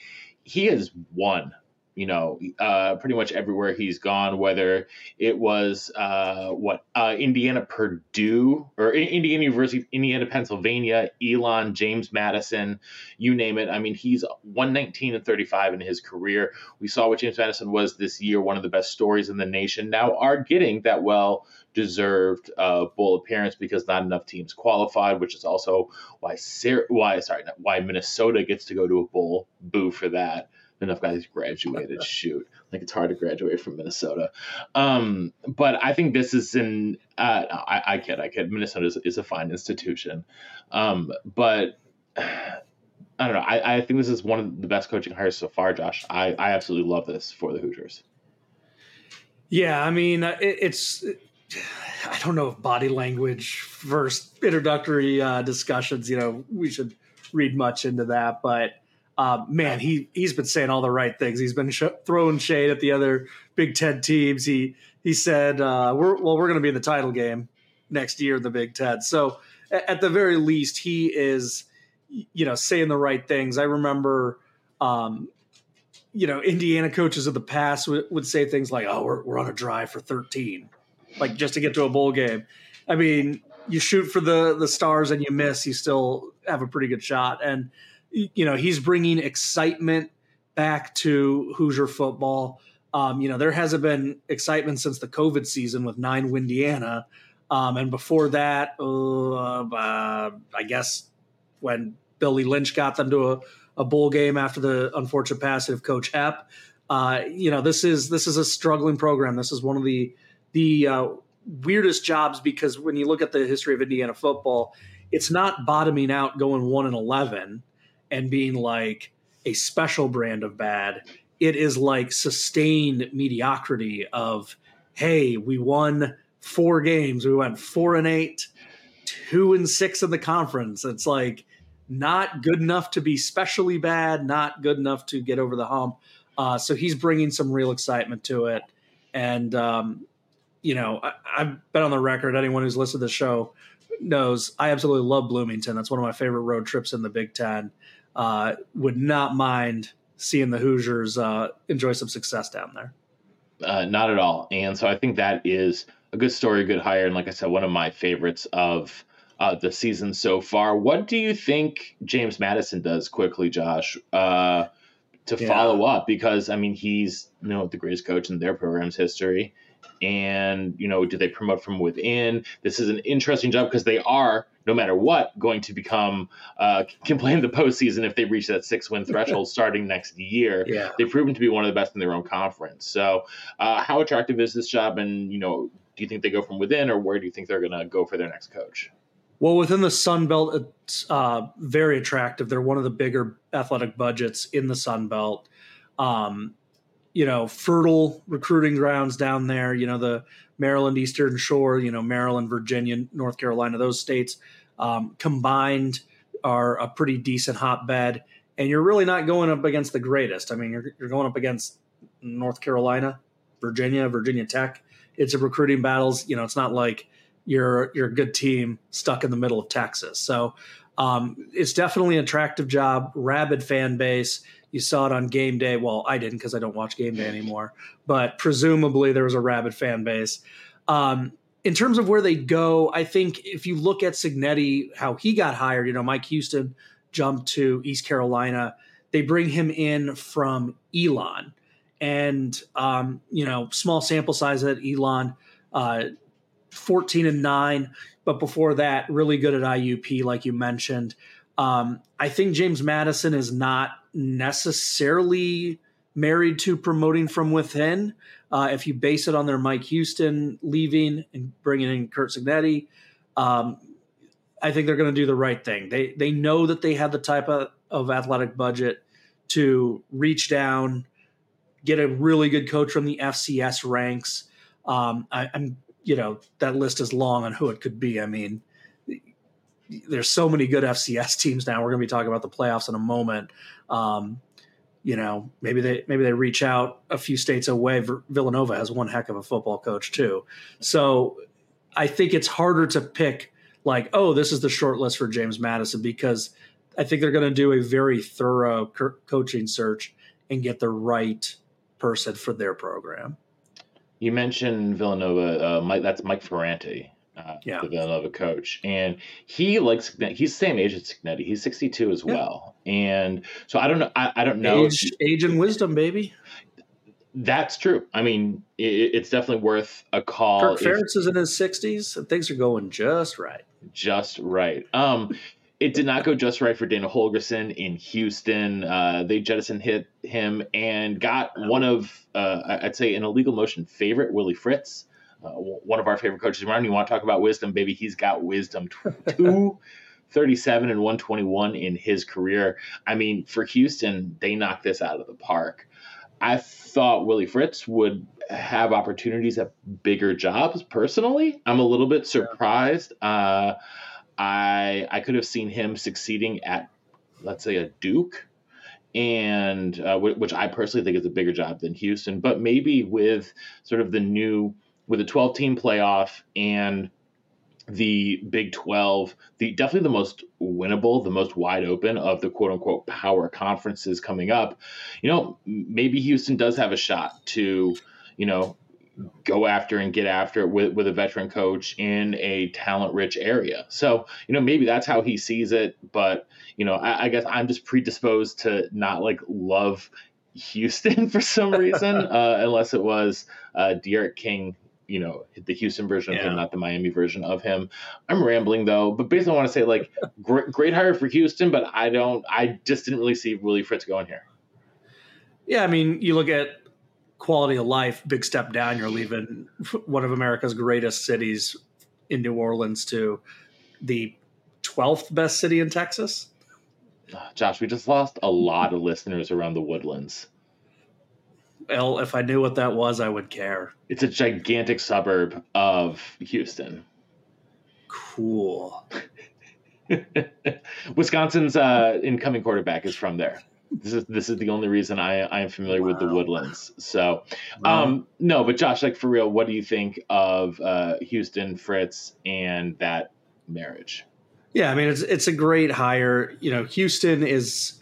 he has won you know, uh, pretty much everywhere he's gone, whether it was uh, what uh, Indiana, Purdue, or Indiana University, Indiana, Pennsylvania, Elon, James Madison, you name it. I mean, he's 119 and 35 in his career. We saw what James Madison was this year, one of the best stories in the nation. Now are getting that well deserved uh, bowl appearance because not enough teams qualified, which is also why why sorry why Minnesota gets to go to a bowl. Boo for that enough guys graduated. <laughs> Shoot, like it's hard to graduate from Minnesota. Um, but I think this is in. Uh, I, I kid, I kid. Minnesota is, is a fine institution, um, but. <sighs> I don't know. I, I think this is one of the best coaching hires so far, Josh. I, I absolutely love this for the Hoosiers. Yeah, I mean, it, it's. I don't know if body language first introductory uh, discussions. You know, we should read much into that, but uh, man, he he's been saying all the right things. He's been sh- throwing shade at the other Big Ten teams. He he said, uh, "We're well, we're going to be in the title game next year in the Big Ten." So at the very least, he is, you know, saying the right things. I remember, um, you know, Indiana coaches of the past w- would say things like, "Oh, we're we're on a drive for 13, like just to get to a bowl game." I mean, you shoot for the the stars and you miss, you still have a pretty good shot and you know, he's bringing excitement back to Hoosier football. Um, you know, there hasn't been excitement since the COVID season with nine Indiana. Um, and before that, uh, uh, I guess when Billy Lynch got them to a, a, bowl game after the unfortunate passing of Coach Hep. Uh, you know, this is this is a struggling program. This is one of the the uh, weirdest jobs because when you look at the history of Indiana football, it's not bottoming out going one and eleven and being like a special brand of bad. It is like sustained mediocrity of, hey, we won four games. We went four and eight, two and six in the conference. It's like not good enough to be specially bad, not good enough to get over the hump. Uh, so he's bringing some real excitement to it. And, um, you know, I, have been on the record. Anyone who's listened to the show knows I absolutely love Bloomington. That's one of my favorite road trips in the Big Ten uh, would not mind seeing the Hoosiers uh, enjoy some success down there. Uh, not at all. And so I think that is a good story, a good hire. And like I said, one of my favorites of uh, the season so far. What do you think James Madison does quickly, Josh, uh, to yeah. follow up? Because, I mean, he's you know the greatest coach in their program's history and you know do they promote from within this is an interesting job because they are no matter what going to become uh, <laughs> can play in the postseason if they reach that six win threshold <laughs> starting next year yeah. they've proven to be one of the best in their own conference so uh, how attractive is this job and you know do you think they go from within or where do you think they're going to go for their next coach well, within the Sun Belt, it's uh, very attractive. They're one of the bigger athletic budgets in the Sun Belt. Um, you know, fertile recruiting grounds down there. You know, the Maryland Eastern Shore, you know, Maryland, Virginia, North Carolina, those states um, combined are a pretty decent hotbed. And you're really not going up against the greatest. I mean, you're, you're going up against North Carolina, Virginia, Virginia Tech. It's a recruiting battles. You know, it's not like you're you're a good team stuck in the middle of Texas. So um, it's definitely an attractive job, rabid fan base. You saw it on game day. Well, I didn't because I don't watch game day anymore, but presumably there was a rabid fan base. Um, in terms of where they go, I think if you look at Cignetti, how he got hired, you know, Mike Houston jumped to East Carolina. They bring him in from Elon, and um, you know, small sample size at Elon, uh, fourteen and nine. But before that, really good at IUP, like you mentioned. Um, I think James Madison is not necessarily married to promoting from within. Uh, if you base it on their Mike Houston leaving and bringing in Curt Cignetti, um, I think they're going to do the right thing. They they know that they have the type of, of athletic budget to reach down, get a really good coach from the FCS ranks. Um, I, am you know that list is long on who it could be. I mean, there's so many good FCS teams now. We're going to be talking about the playoffs in a moment. Um, you know, maybe they maybe they reach out a few states away. Villanova has one heck of a football coach too. So I think it's harder to pick like, oh, this is the short list for James Madison because I think they're going to do a very thorough co- coaching search and get the right person for their program. You mentioned Villanova. Uh, Mike, that's Mike Ferrante uh, yeah. the Villanova coach, and he likes he's the same age as Cignetti. He's sixty two as yeah. well, and so I don't know. I, I don't know age, age and wisdom, baby. That's true. I mean, it, it's definitely worth a call. Kirk Ferentz is in his sixties, and things are going just right. Just right. Um, it did not go just right for Dana Holgorsen in Houston. Uh, they jettisoned hit him and got one of, uh, I'd say, an illegal motion favorite, Willie Fritz uh, one of our favorite coaches around. You want to talk about wisdom, baby? He's got wisdom. <laughs> Two. 37 and 121 in his career. I mean, for Houston, they knocked this out of the park. I thought Willie Fritz would have opportunities at bigger jobs. Personally, I'm a little bit surprised. Uh, I I could have seen him succeeding at, let's say, a Duke, and uh, which I personally think is a bigger job than Houston. But maybe with sort of the new with a 12 team playoff and the Big 12, the definitely the most winnable, the most wide open of the quote unquote power conferences coming up. You know, maybe Houston does have a shot to, you know, go after and get after it with, with a veteran coach in a talent rich area. So, you know, maybe that's how he sees it. But, you know, I, I guess I'm just predisposed to not like love Houston <laughs> for some reason, <laughs> uh, unless it was uh, D'Eriq King you know the Houston version of him, not the Miami version of him. I'm rambling though, but basically I want to say like great, great hire for Houston, but I don't, I just didn't really see Willie Fritz going here. Yeah, I mean, you look at quality of life, big step down. You're leaving one of America's greatest cities in New Orleans to the 12th best city in Texas. <sighs> Josh, we just lost a lot of listeners around the woodlands. Well, if I knew what that was, I would care. It's a gigantic suburb of Houston. Cool. <laughs> Wisconsin's uh, incoming quarterback is from there. This is this is the only reason I I am familiar wow. with the Woodlands. So, um, no, but Josh, like for real, what do you think of uh, Houston Fritz and that marriage? Yeah, I mean it's it's a great hire. You know, Houston is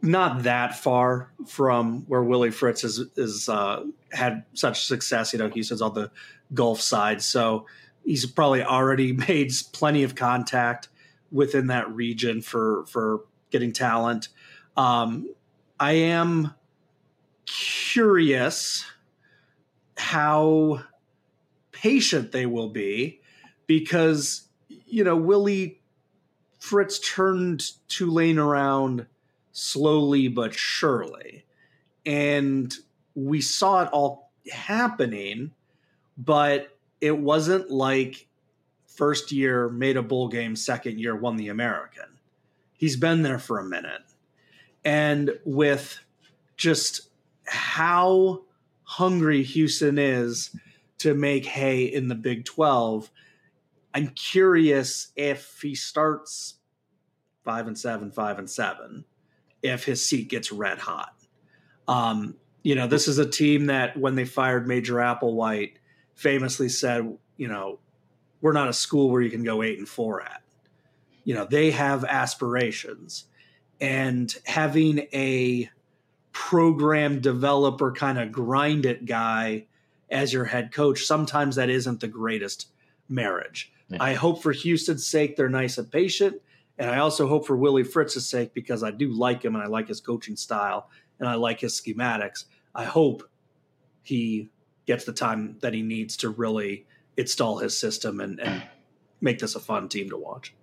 not that far from where Willie Fritz is is uh, had such success. You know, Houston's on the Gulf side, so he's probably already <laughs> made plenty of contact within that region for for getting talent. Um, I am curious how patient they will be because you know Willie Fritz turned Tulane around slowly but surely. And we saw it all happening, but it wasn't like first year made a bowl game, second year won the American. He's been there for a minute. And with just how hungry Houston is to make hay in the Big 12. I'm curious if he starts five and seven, five and seven, if his seat gets red hot. Um, you know, this is a team that when they fired Major Applewhite, famously said, you know, we're not a school where you can go eight and four at. You know, they have aspirations. And having a program developer kind of grind it guy as your head coach, sometimes that isn't the greatest marriage. Yeah. I hope for Houston's sake they're nice and patient. And I also hope for Willie Fritz's sake because I do like him and I like his coaching style and I like his schematics. I hope he gets the time that he needs to really install his system and, and make this a fun team to watch.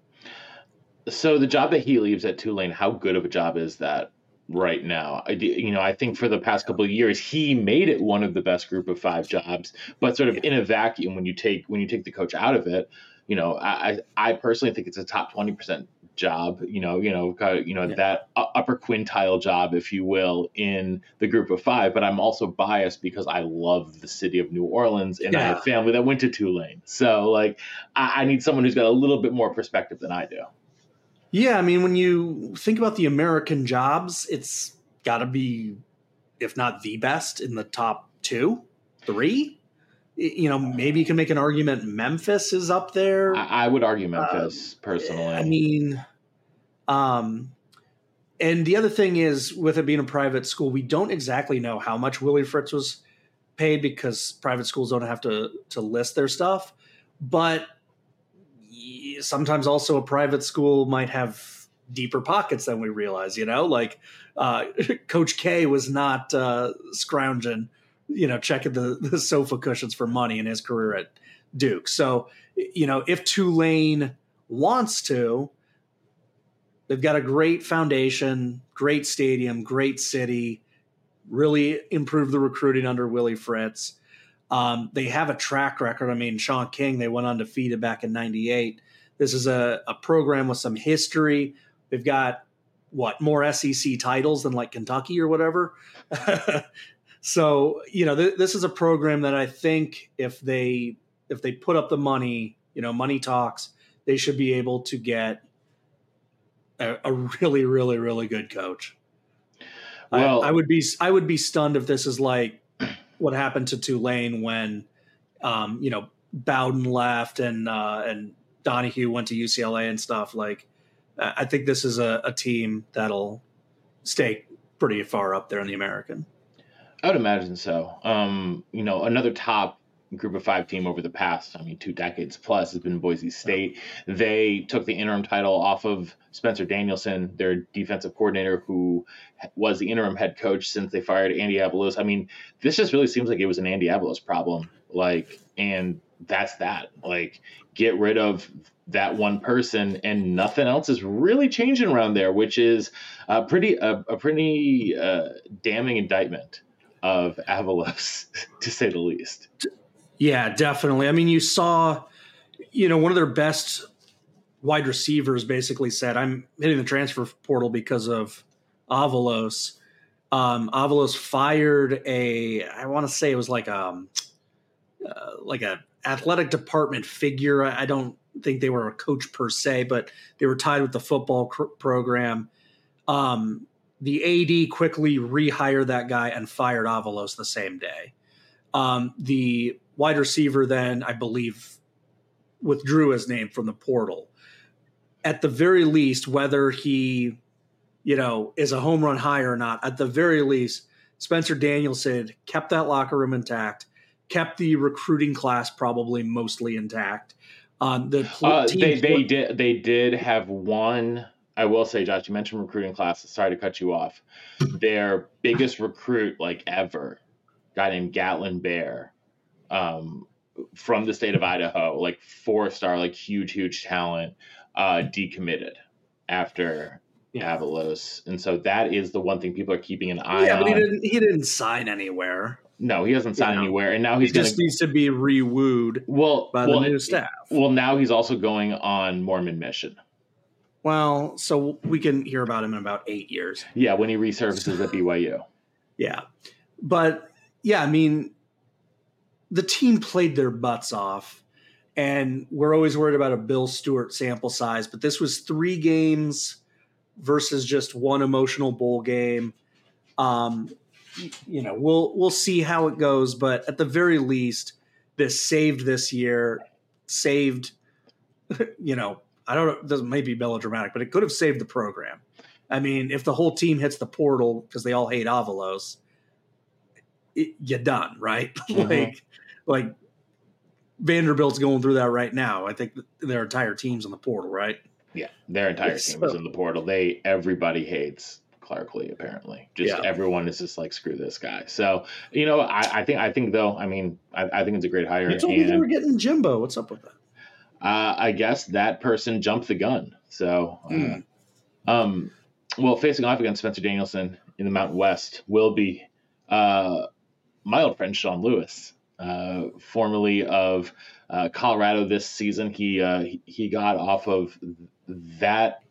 So the job that he leaves at Tulane, how good of a job is that right now? I, you know, I think for the past couple of years he made it one of the best group of five jobs, but sort of in a vacuum when you take when you take the coach out of it, you know, I I personally think it's a top twenty percent job, you know, you know, you know yeah. that upper quintile job, if you will, in the group of five. But I'm also biased because I love the city of New Orleans and yeah. I have family that went to Tulane. So like, I, I need someone who's got a little bit more perspective than I do. Yeah, I mean, when you think about the American jobs, it's got to be, if not the best, in the top two, three you know, maybe you can make an argument Memphis is up there. I, I would argue Memphis uh, personally. I mean, um, and the other thing is, with it being a private school, we don't exactly know how much Willie Fritz was paid because private schools don't have to to list their stuff. But sometimes also a private school might have deeper pockets than we realize. You know, like uh, <laughs> Coach K was not uh, scrounging you know, checking the, <laughs> the sofa cushions for money in his career at Duke. So, you know, if Tulane wants to, they've got a great foundation, great stadium, great city, really improved the recruiting under Willie Fritz. Um, they have a track record. I mean, Shaun King, they went undefeated back in 98. This is a, a program with some history. They've got what more SEC titles than like Kentucky or whatever. <laughs> So you know, th- this is a program that I think if they if they put up the money, you know, money talks, they should be able to get a, a really, really, really good coach. Well, I, I, would be I would be stunned if this is like what happened to Tulane when, um, you know, Bowden left and uh, and Donahue went to UCLA and stuff. Like, I think this is a, a team that'll stay pretty far up there in the American. I would imagine so. Um, you know, another top group of five team over the past, I mean, two decades plus has been Boise State. They took the interim title off of Spencer Danielson, their defensive coordinator, who was the interim head coach since they fired Andy Avalos. I mean, this just really seems like it was an Andy Avalos problem. Like, and that's that. Like, get rid of that one person, and nothing else is really changing around there, which is a pretty a, a pretty uh, damning indictment of Avalos, <laughs> to say the least. Yeah, definitely. I mean, you saw, you know, one of their best wide receivers basically said, "I'm hitting the transfer portal because of Avalos." Um, Avalos fired a, I want to say it was like a, um, uh, like a athletic department figure. I, I, don't think they were a coach per se, but they were tied with the football cr- program. Um, the AD quickly rehired that guy and fired Avalos the same day. Um, the wide receiver then, I believe, withdrew his name from the portal. At the very least, whether he, you know, is a home run high or not, at the very least, Spencer Danielson kept that locker room intact, kept the recruiting class probably mostly intact. Um, the pl- uh, they they did they did have one I will say, Josh, you mentioned recruiting class. Sorry to cut you off. Their biggest recruit, like ever, guy named Gatlin Bair, um, from the state of Idaho, like four star, like huge, huge talent, uh, decommitted after yeah. Avalos, and so that is the one thing people are keeping an eye yeah, on. Yeah, but he didn't. He didn't sign anywhere. No, he doesn't sign you know, anywhere, and now he's he just gonna, needs to be rewooed. Well, by well, the new staff. Well, now he's also going on Mormon mission. Well, so we can hear about him in about eight years. Yeah, when he resurfaces at <laughs> BYU. Yeah. but yeah, I mean, the team played their butts off, and we're always worried about a Bill Stewart sample size, but this was three games versus just one emotional bowl game. Um, you know, we'll we'll see how it goes, but at the very least, this saved this year, saved. <laughs> You know, I don't know. It doesn't be melodramatic, but it could have saved the program. I mean, if the whole team hits the portal because they all hate Avalos, it, you're done, right? <laughs> Mhm. like, like Vanderbilt's going through that right now. I think their entire team's on the portal, right? Yeah, their entire team is in the portal. They everybody hates Clark Lea. Apparently, just Yeah. everyone is just like screw this guy. So you know, I, I think I think though, I mean, I, I think it's a great hire. You told me they were getting Jimbo. What's up with that? uh, I guess that person jumped the gun. So, uh, Hmm. um, well, facing off against Spencer Danielson in the Mountain West will be uh, my old friend Sean Lewis, uh, formerly of uh, Colorado this season. He, uh, he he got off of that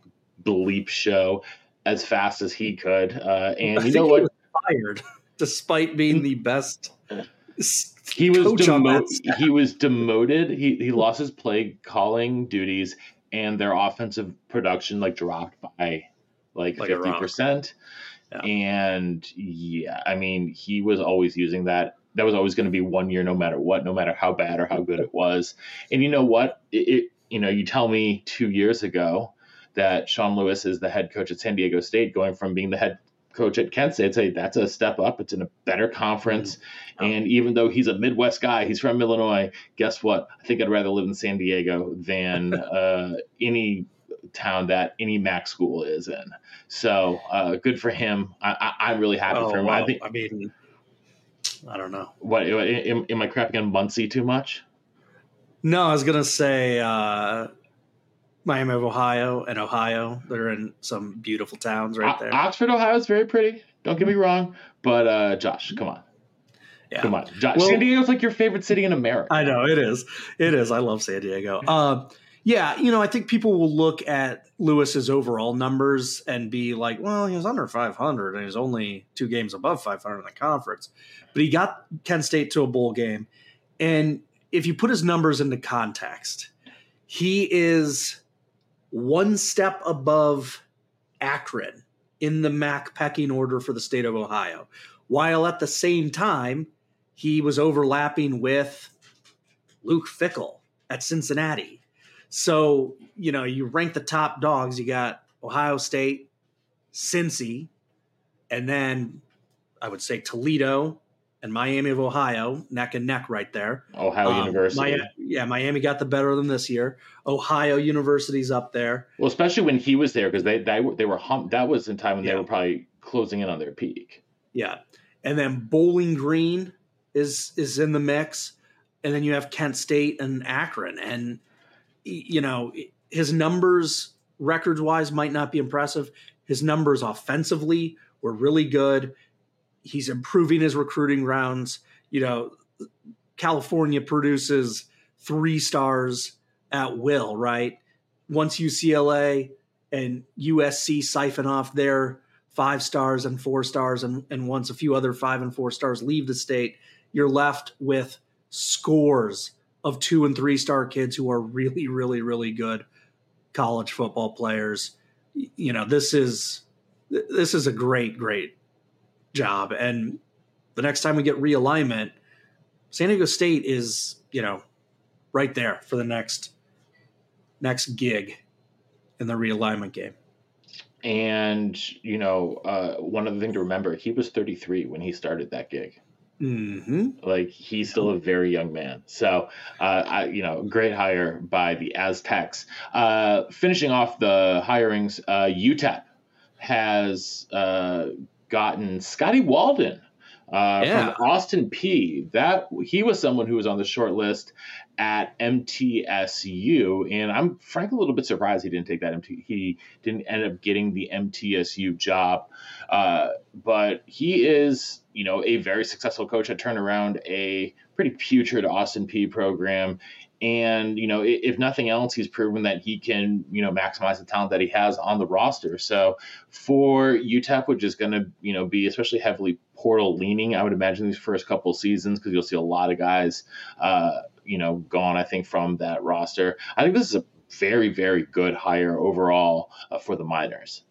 bleep show as fast as he could, uh, and you know he what? was fired <laughs> despite being the best. <laughs> he was coach on that staff. he was demoted. He he lost his play calling duties, and their offensive production like dropped by like Like fifty rock. percent. Yeah. And yeah, I mean, he was always using that. That was always going to be one year, no matter what, no matter how bad or how good it was. And you know what? It, it you know, you tell me two years ago that Sean Lewis is the head coach at San Diego State, going from being the head coach at Kent State. Say that's a step up. It's in a better conference. Mhm. And even though he's a Midwest guy, he's from Illinois. Guess what? I think I'd rather live in San Diego than <laughs> uh, any town that any MAC school is in. So uh, good for him. I, I, I'm really happy Oh, for him. wow. I think I mean, I don't know. what am, am I crapping on Muncie too much? No, I was gonna say uh, Miami of Ohio and Ohio. They're in some beautiful towns right there. Oxford, Ohio is very pretty. Don't get me wrong, but uh, Josh, come on, yeah. come on, Josh. Well- San Diego's like your favorite city in America. I know it is. It is. I love San Diego. Uh, <laughs> yeah, you know, I think people will look at Lewis's overall numbers and be like, "Well, he was under 500 and he's only two games above 500 in the conference." But he got Kent State to a bowl game, and if you put his numbers into context, he is one step above Akron in the MAC pecking order for the state of Ohio, while at the same time he was overlapping with Luke Fickell at Cincinnati. So, you know, you rank the top dogs, you got Ohio State, Cincy, and then I would say Toledo and Miami of Ohio, neck and neck right there. Ohio Um, University. Yeah, Miami got the better of them this year. Ohio University's up there. well, especially when he was there because they they were, they were that was in time when Yeah. they were probably closing in on their peak. Yeah. And then Bowling Green is is in the mix. And then you have Kent State and Akron. And you know, his numbers records wise might not be impressive. His numbers offensively were really good. He's improving his recruiting rounds. You know, California produces three stars at will, right? Once UCLA and USC siphon off their five stars and four stars, and, and once a few other five and four stars leave the state, you're left with scores of two and three star kids who are really, really, really good college football players. You know, this is this is a great, great job. And the next time we get realignment, San Diego State is, you know, right there for the next next gig in the realignment game. And you know, uh, one other thing to remember: he was 33 when he started that gig. hmm Like he's still a very young man. So, uh, I, you know, great hire by the Aztecs. Uh, finishing off the hirings, uh, UTEP has uh, gotten Scotty Walden uh, Yeah. from Austin Peay. That he was someone who was on the short list at MTSU, and I'm frankly a little bit surprised he didn't take that MT. He didn't end up getting the MTSU job, uh, but he is, you know, a very successful coach that turned around a pretty putrid Austin Peay program and you know, if, nothing else, he's proven that he can you know maximize the talent that he has on the roster. So for UTEP, which is going to you know be especially heavily portal leaning, I would imagine these first couple seasons because you'll see a lot of guys, uh, you know, gone. I think from that roster. I think this is a very very good hire overall uh, for the Miners.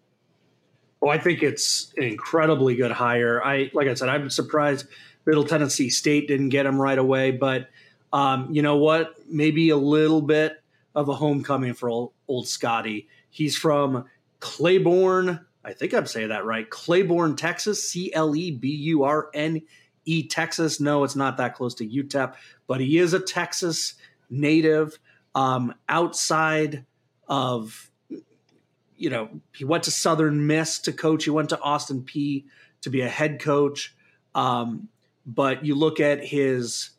Well, I think it's an incredibly good hire. I like I said, I'm surprised Middle Tennessee State didn't get him right away, but um, you know what? Maybe a little bit of a homecoming for old, old Scotty. He's from Cleburne. I think I'm saying that right. Cleburne, Texas. C L E B U R N E, Texas. No, it's not that close to UTEP, but he is a Texas native. Um, outside of, you know, he went to Southern Miss to coach. He went to Austin Peay to be a head coach. Um, but you look at his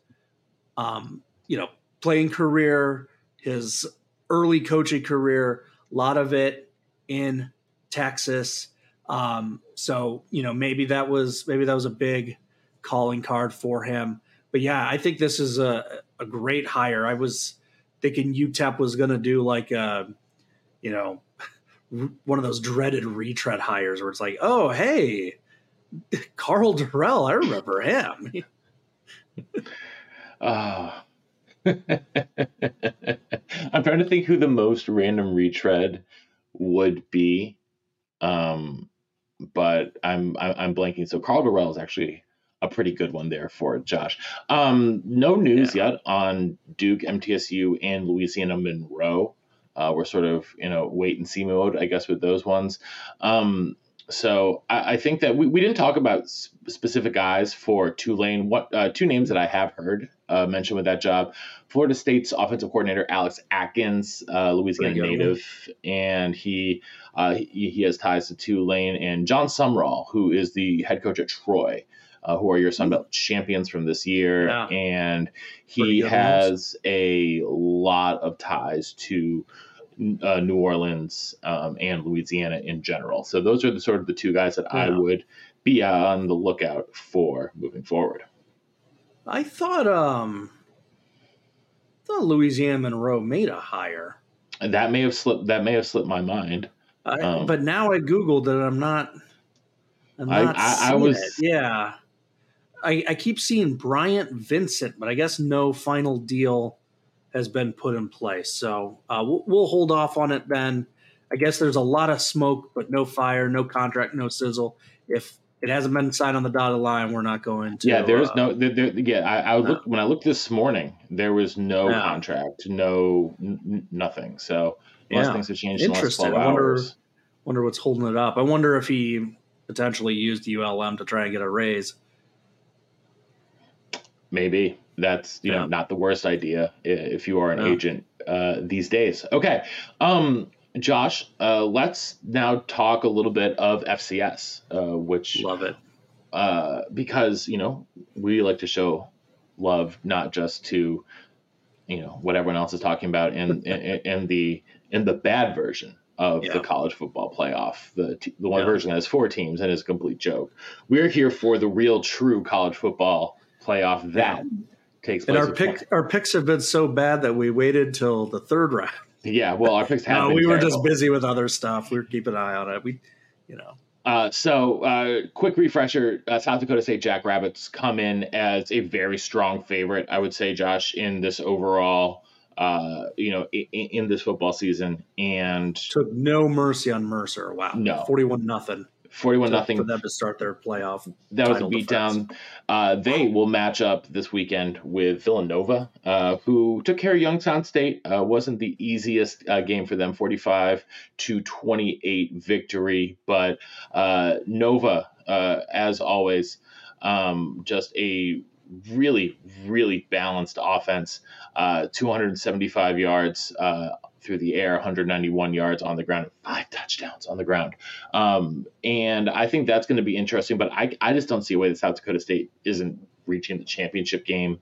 um, you know, playing career, his early coaching career, a lot of it in Texas. Um, so you know, maybe that was maybe that was a big calling card for him. But yeah, I think this is a a great hire. I was thinking UTEP was going to do like a, you know, <laughs> one of those dreaded retread hires where it's like, oh hey, <laughs> Karl Dorrell, I remember him. <laughs> Uh, <laughs> I'm trying to think who the most random retread would be. Um, but I'm I'm blanking. So Karl Dorrell is actually a pretty good one there for Josh. Um, no news yeah. yet on Duke, MTSU, and Louisiana Monroe. Uh, we're sort of in a wait and see mode, I guess, with those ones. Um, so I, I, think that we, we didn't talk about specific guys for Tulane. What uh, two names that I have heard uh, mentioned with that job? Florida State's offensive coordinator Alex Atkins, uh, Louisiana native, and he, uh, he, he has ties to Tulane, and Jon Sumrall, who is the head coach at Troy. Uh, who are your Sun Belt champions from this year, yeah. and he has a lot of ties to uh, New Orleans um, and Louisiana in general. So those are the sort of the two guys that yeah. I would be on the lookout for moving forward. I thought um I thought Louisiana Monroe made a hire. That may have slipped. That may have slipped my mind. I, um, but now I googled it. I'm not. I'm not I, I, I was. It. Yeah. I, I keep seeing Bryant Vincent, but I guess no final deal has been put in place. So uh, we'll, we'll, hold off on it then. I guess there's a lot of smoke, but no fire, no contract, no sizzle. If it hasn't been signed on the dotted line, we're not going to. Yeah, there's uh, no. There, there, yeah, I, I no. look when I looked this morning, there was no, no. contract, no n- nothing. So unless yeah. things have changed in the last twelve I wonder, hours. Wonder what's holding it up. I wonder if he potentially used ULM to try and get a raise. Maybe that's you yeah. know not the worst idea if you are an yeah. agent uh, these days. Okay, um, Josh, uh, let's now talk a little bit of FCS, uh, which love it uh, because you know we like to show love not just to you know what everyone else is talking about in <laughs> in, in the in the bad version of yeah. the college football playoff, the the one version that has four teams and is a complete joke. We're here for the real, true college football playoff that takes place. And our pick, our picks have been so bad that we waited till the third round. <laughs> Yeah, well, our picks <laughs> have. no, we terrible. were just busy with other stuff. We were keeping an eye on it. We, you know. Uh, so, uh, quick refresher: uh, South Dakota State Jackrabbits come in as a very strong favorite. I would say, Josh, in this overall, uh, you know, in, in, this football season, and took no mercy on Mercer. Wow, no, forty-one nothing. 41 nothing for them to start their playoff. That was a beatdown. Uh, they will match up this weekend with Villanova, uh, who took care of Youngstown State. Uh, wasn't the easiest uh, game for them, 45 to 28 victory. But uh, Nova, uh, as always, um, just a really, really balanced offense. 275 yards through the air, 191 yards on the ground, five touchdowns on the ground. Um, and I think that's going to be interesting, but I, I just don't see a way that South Dakota State isn't reaching the championship game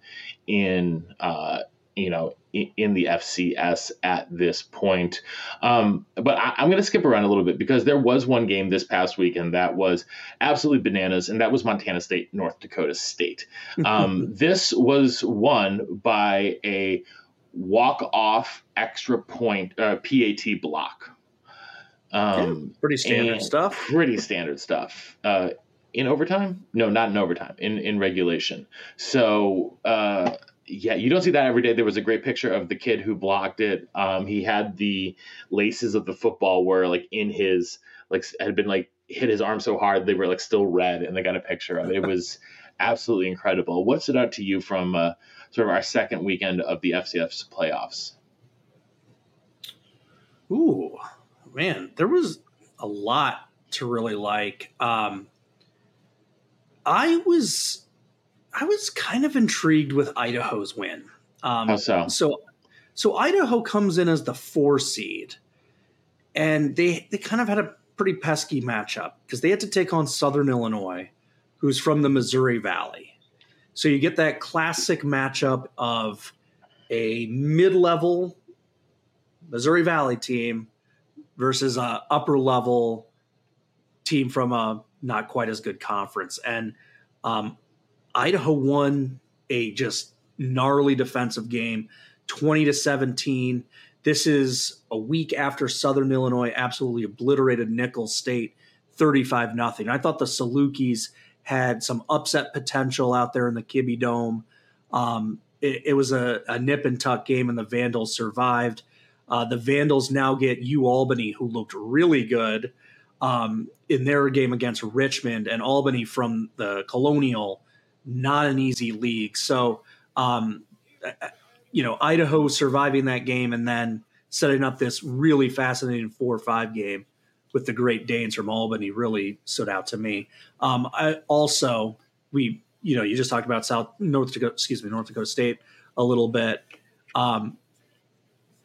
in, uh, you know, in, in, the FCS at this point. Um, but I, am going to skip around a little bit because there was one game this past week, and that was absolutely bananas, and that was Montana State, North Dakota State. <laughs> Um, this was won by a walk off extra point uh, PAT block. Um, yeah, pretty standard stuff. Pretty standard stuff. Uh, in overtime? No, not in overtime. In in regulation. So uh, yeah, you don't see that every day. There was a great picture of the kid who blocked it. Um, he had the laces of the football were like in his like had been like hit his arm so hard they were like still red, and they got a picture of it. It was <laughs> absolutely incredible. What stood out to you from uh, sort of our second weekend of the FCS playoffs? Ooh, man, there was a lot to really like. Um, I was I was kind of intrigued with Idaho's win. Um, How so? So, so Idaho comes in as the four seed, and they they kind of had a pretty pesky matchup because they had to take on Southern Illinois, who's from the Missouri Valley. So you get that classic matchup of a mid-level Missouri Valley team versus a upper level team from a not quite as good conference. And um, Idaho won a just gnarly defensive game, 20 to 17. This is a week after Southern Illinois absolutely obliterated Nicholls State 35 nothing. I thought the Salukis had some upset potential out there in the Kibbie Dome. Um, it, it, was a, a, nip and tuck game, and the Vandals survived. Uh, the Vandals now get U Albany, who looked really good um, in their game against Richmond, and Albany from the Colonial not an easy league. So, um, you know, Idaho surviving that game and then setting up this really fascinating four or five game with the Great Danes from Albany really stood out to me. Um, I also we you know you just talked about South North Dakota excuse me North Dakota State a little bit. Um,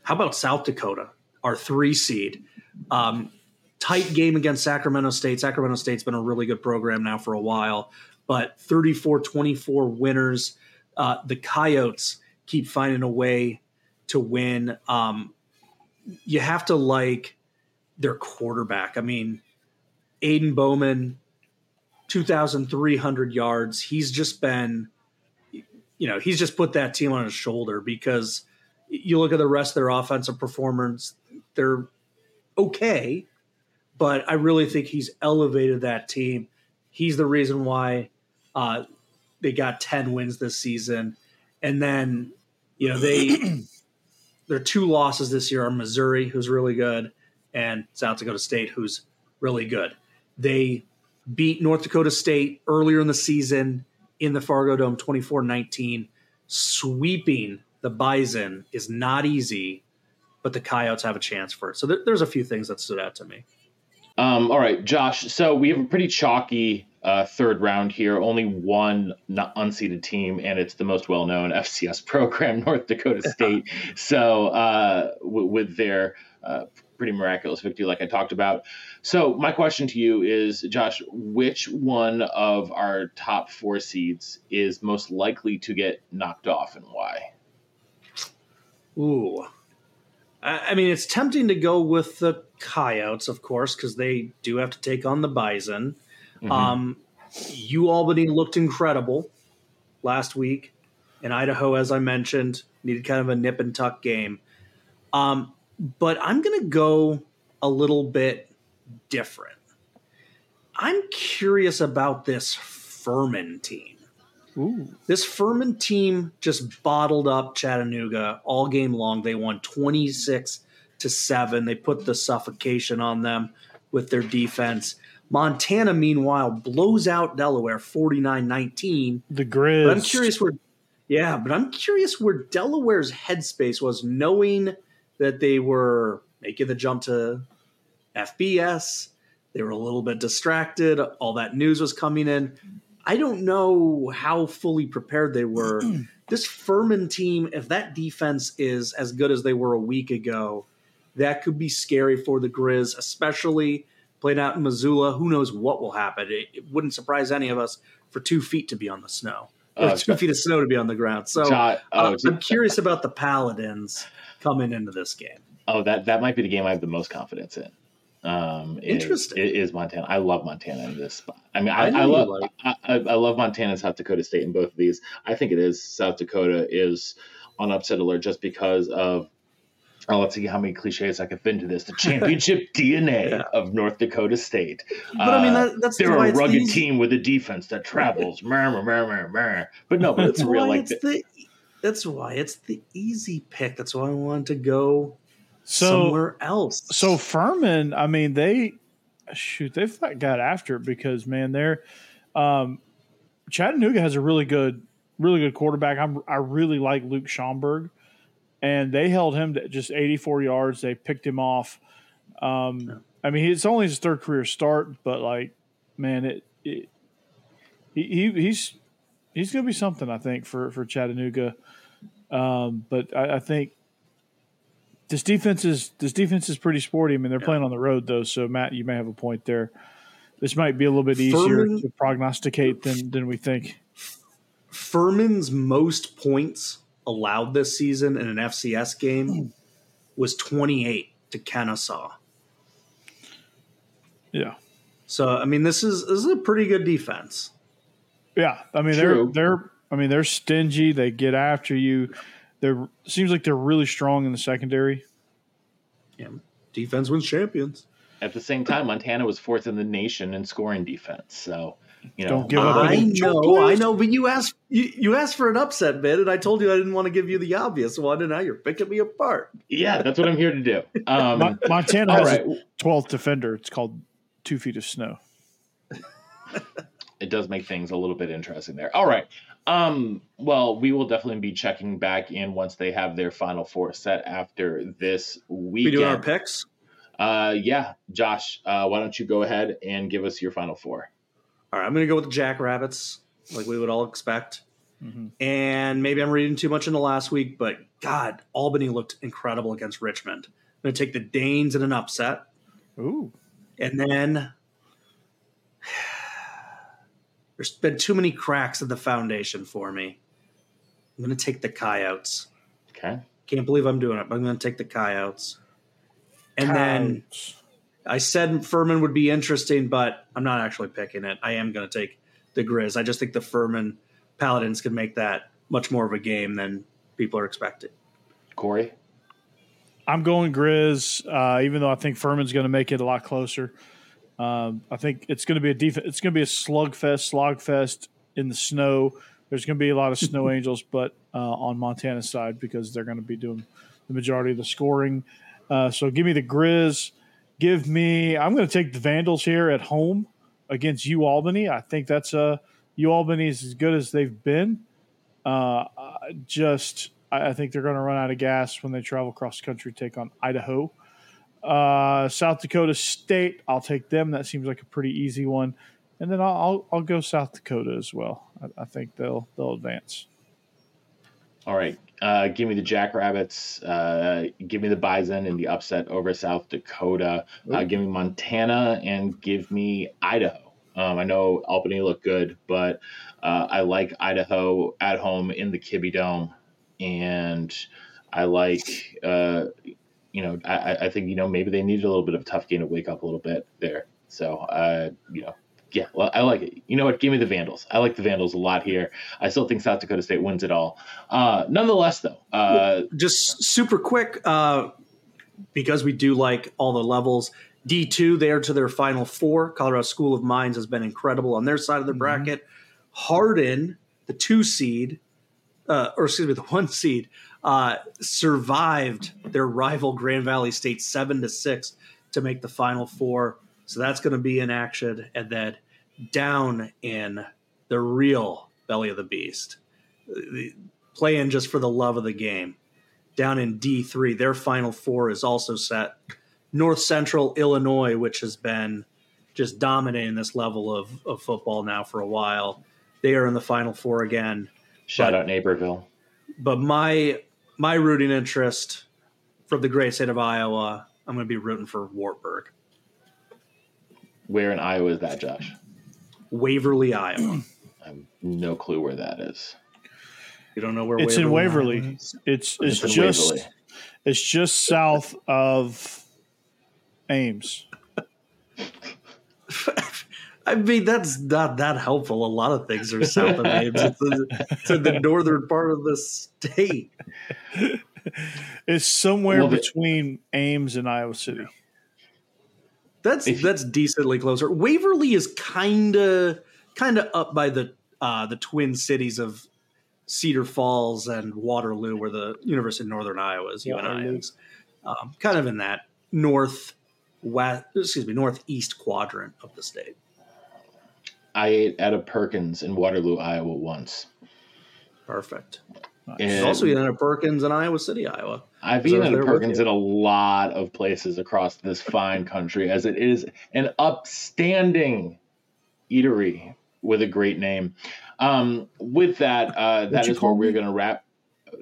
how about South Dakota, our three seed? Um, tight game against Sacramento State. Sacramento State's been a really good program now for a while but 34 24 winners. Uh, the Coyotes keep finding a way to win. Um, you have to like their quarterback. I mean, Aidan Bachman, 2,300 yards. He's just been, you know, he's just put that team on his shoulder because you look at the rest of their offensive performance, they're okay, but I really think he's elevated that team. He's the reason why uh, they got 10 wins this season. And then, you know, they <clears throat> their two losses this year are Missouri, who's really good, and South Dakota State, who's really good. They beat North Dakota State earlier in the season in the Fargo Dome 24 19. Sweeping the Bison is not easy, but the Coyotes have a chance for it. So there, there's a few things that stood out to me. Um, all right, Josh. So we have a pretty chalky uh, third round here. Only one unseeded team, and it's the most well known FCS <laughs> program, North Dakota State. <laughs> so uh, w- with their uh, pretty miraculous victory, like I talked about. So my question to you is, Josh, which one of our top four seeds is most likely to get knocked off, and why? Ooh. I mean, it's tempting to go with the Coyotes, of course, because they do have to take on the Bison. Mm-hmm. Um, U Albany looked incredible last week, and Idaho, as I mentioned, needed kind of a nip and tuck game. Um, but I'm going to go a little bit different. I'm curious about this Furman team. Ooh. This Furman team just bottled up Chattanooga all game long. They won 26 to 7. They put the suffocation on them with their defense. Montana, meanwhile, blows out Delaware 49 19. The Grizz. But I'm curious where, yeah, but I'm curious where Delaware's headspace was knowing that they were making the jump to FBS. They were a little bit distracted. All that news was coming in. I don't know how fully prepared they were. <clears throat> this Furman team, if that defense is as good as they were a week ago, that could be scary for the Grizz, especially played out in Missoula. Who knows what will happen? It, it, wouldn't surprise any of us for two feet to be on the snow, uh, two feet of snow to be on the ground. So uh, oh, I'm <laughs> curious about the Paladins coming into this game. Oh, that that might be the game I have the most confidence in. Um, Interesting. Is, is Montana? I love Montana in this spot. I mean, I, I, I love like. I, I, love Montana and South Dakota State in both of these. I think it is South Dakota is on upset alert just because of Oh, let's see how many cliches I can fit into this. The championship <laughs> DNA yeah. of North Dakota State. But I mean, that, that's they're a rugged team with a defense that travels. But no, but it's real like it's the, That's why it's the easy pick. That's why I wanted to go so, somewhere else. So Furman, I mean, they shoot, they've got after it because man, they're um, Chattanooga has a really good, really good quarterback. I'm, I really like Luke Schomburg and they held him to just 84 yards. They picked him off. Um, I mean, it's only his third career start, but like, man, it, it he, he's he's going to be something I think for for Chattanooga. Um, but I, I, think this defense is this defense is pretty sporty. I mean, they're yeah. playing on the road though, so Matt, you may have a point there. This might be a little bit easier Furman, to prognosticate than than we think. Furman's most points allowed this season in an FCS game was 28 to Kennesaw. Yeah. So I mean, this is this is a pretty good defense. Yeah, I mean True. they're they're I mean they're stingy. They get after you. They're seems like they're really strong in the secondary. Yeah, defense wins champions. At the same time, Montana was fourth in the nation in scoring defense. So you know, don't give up. I know, I know, but you asked you, you asked for an upset bid, and I told you I didn't want to give you the obvious one, and now you're picking me apart. Yeah, that's what I'm here to do. Um, Montana has right. a 12th defender. It's called Two Feet of Snow. <laughs> it does make things a little bit interesting there. All right. Um, well, we will definitely be checking back in once they have their final four set after this week. We doing our picks? Uh, yeah, Josh. Uh, why don't you go ahead and give us your final four? all right, I'm going to go with the Jackrabbits, like we would all expect. Mm-hmm. And maybe I'm reading too much in the last week, but God, Albany looked incredible against Richmond. I'm going to take the Danes in an upset. Ooh. And then there's been too many cracks in the foundation for me. I'm going to take the Coyotes. Okay. Can't believe I'm doing it, but I'm going to take the Coyotes. And Coyotes. then I said Furman would be interesting, but I'm not actually picking it. I am going to take the Grizz. I just think the Furman Paladins can make that much more of a game than people are expecting. Corey? I'm going Grizz, uh, even though I think Furman's going to make it a lot closer. Um, I think it's going to be a def- It's going to be a slugfest, slogfest in the snow. There's going to be a lot of snow <laughs> angels, but uh, on Montana's side because they're going to be doing the majority of the scoring. Uh, so give me the Grizz give me. I'm going to take the Vandals here at home against U Albany. I think that's a uh, Albany is as good as they've been. Uh, just I, I think they're going to run out of gas when they travel cross country take on Idaho. Uh, South Dakota State, I'll take them. That seems like a pretty easy one. And then I'll I'll, I'll go South Dakota as well. I, I think they'll they'll advance. All right. Uh, give me the Jackrabbits. Uh, give me the Bison in the upset over South Dakota. Uh, give me Montana and give me Idaho. Um, I know Albany looked good, but uh, I like Idaho at home in the Kibbie Dome, and I like, uh, you know, I, I, think you know maybe they needed a little bit of a tough game to wake up a little bit there. So, uh, you know, yeah, well, I like it. You know what? Give me the Vandals. I like the Vandals a lot here. I still think South Dakota State wins it all. Uh, nonetheless, though, uh, just super quick uh, because we do like all the levels. D two, there to their final four. Colorado School of Mines has been incredible on their side of the mm-hmm. bracket. Harding, the two seed, uh, or excuse me, the <laughs> one seed, uh, survived their rival Grand Valley State seven to six to make the final four. So that's going to be in action. And then down in the real belly of the beast, playing just for the love of the game. Down in D3, their final four is also set. North Central Illinois, which has been just dominating this level of, of football now for a while, they are in the final four again. Shout but, out Naperville. But my my rooting interest from the great state of Iowa, I'm going to be rooting for Wartburg. Where in Iowa is that, Josh? Waverly, Iowa. <clears throat> I have no clue where that is. You don't know where it's Waverly, in Waverly. It's it's, it's just Waverly. it's just south of Ames. <laughs> I mean, that's not that helpful. A lot of things are south of Ames. It's, in- it's in the <laughs> northern part of the state. It's somewhere Well, the- between Ames and Iowa City. That's If- that's decently closer. Waverly is kind of kind of up by the uh, the twin cities of Cedar Falls and Waterloo, where the University of Northern Iowa is. UNI is um, kind of in that north west, excuse me, northeast quadrant of the state. I ate at a Perkins in Waterloo, Iowa once. Perfect. And There's also eaten at Perkins in Iowa City, Iowa. I've eaten at a Perkins in a lot of places across this fine country, as it is an upstanding eatery with a great name. Um, with that, uh, <laughs> that is where we're going to wrap.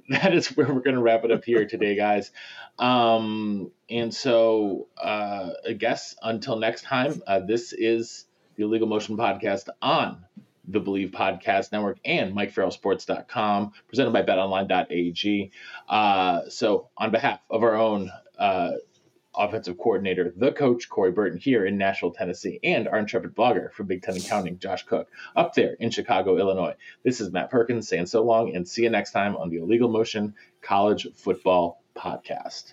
That is where we're going to wrap it up here today, guys. Um, and so, uh, I guess until next time, uh, this is the Illegal Motion Podcast on the Bleav Podcast Network and MikeFarrellSports.com, presented by BetOnline.ag. Uh, so, on behalf of our own uh, offensive coordinator, the coach Corey Burton here in Nashville, Tennessee, and our intrepid blogger from Big Ten Accounting, Josh Cook, up there in Chicago, Illinois. This is Matt Perkins saying so long and see you next time on the Illegal Motion College Football Podcast.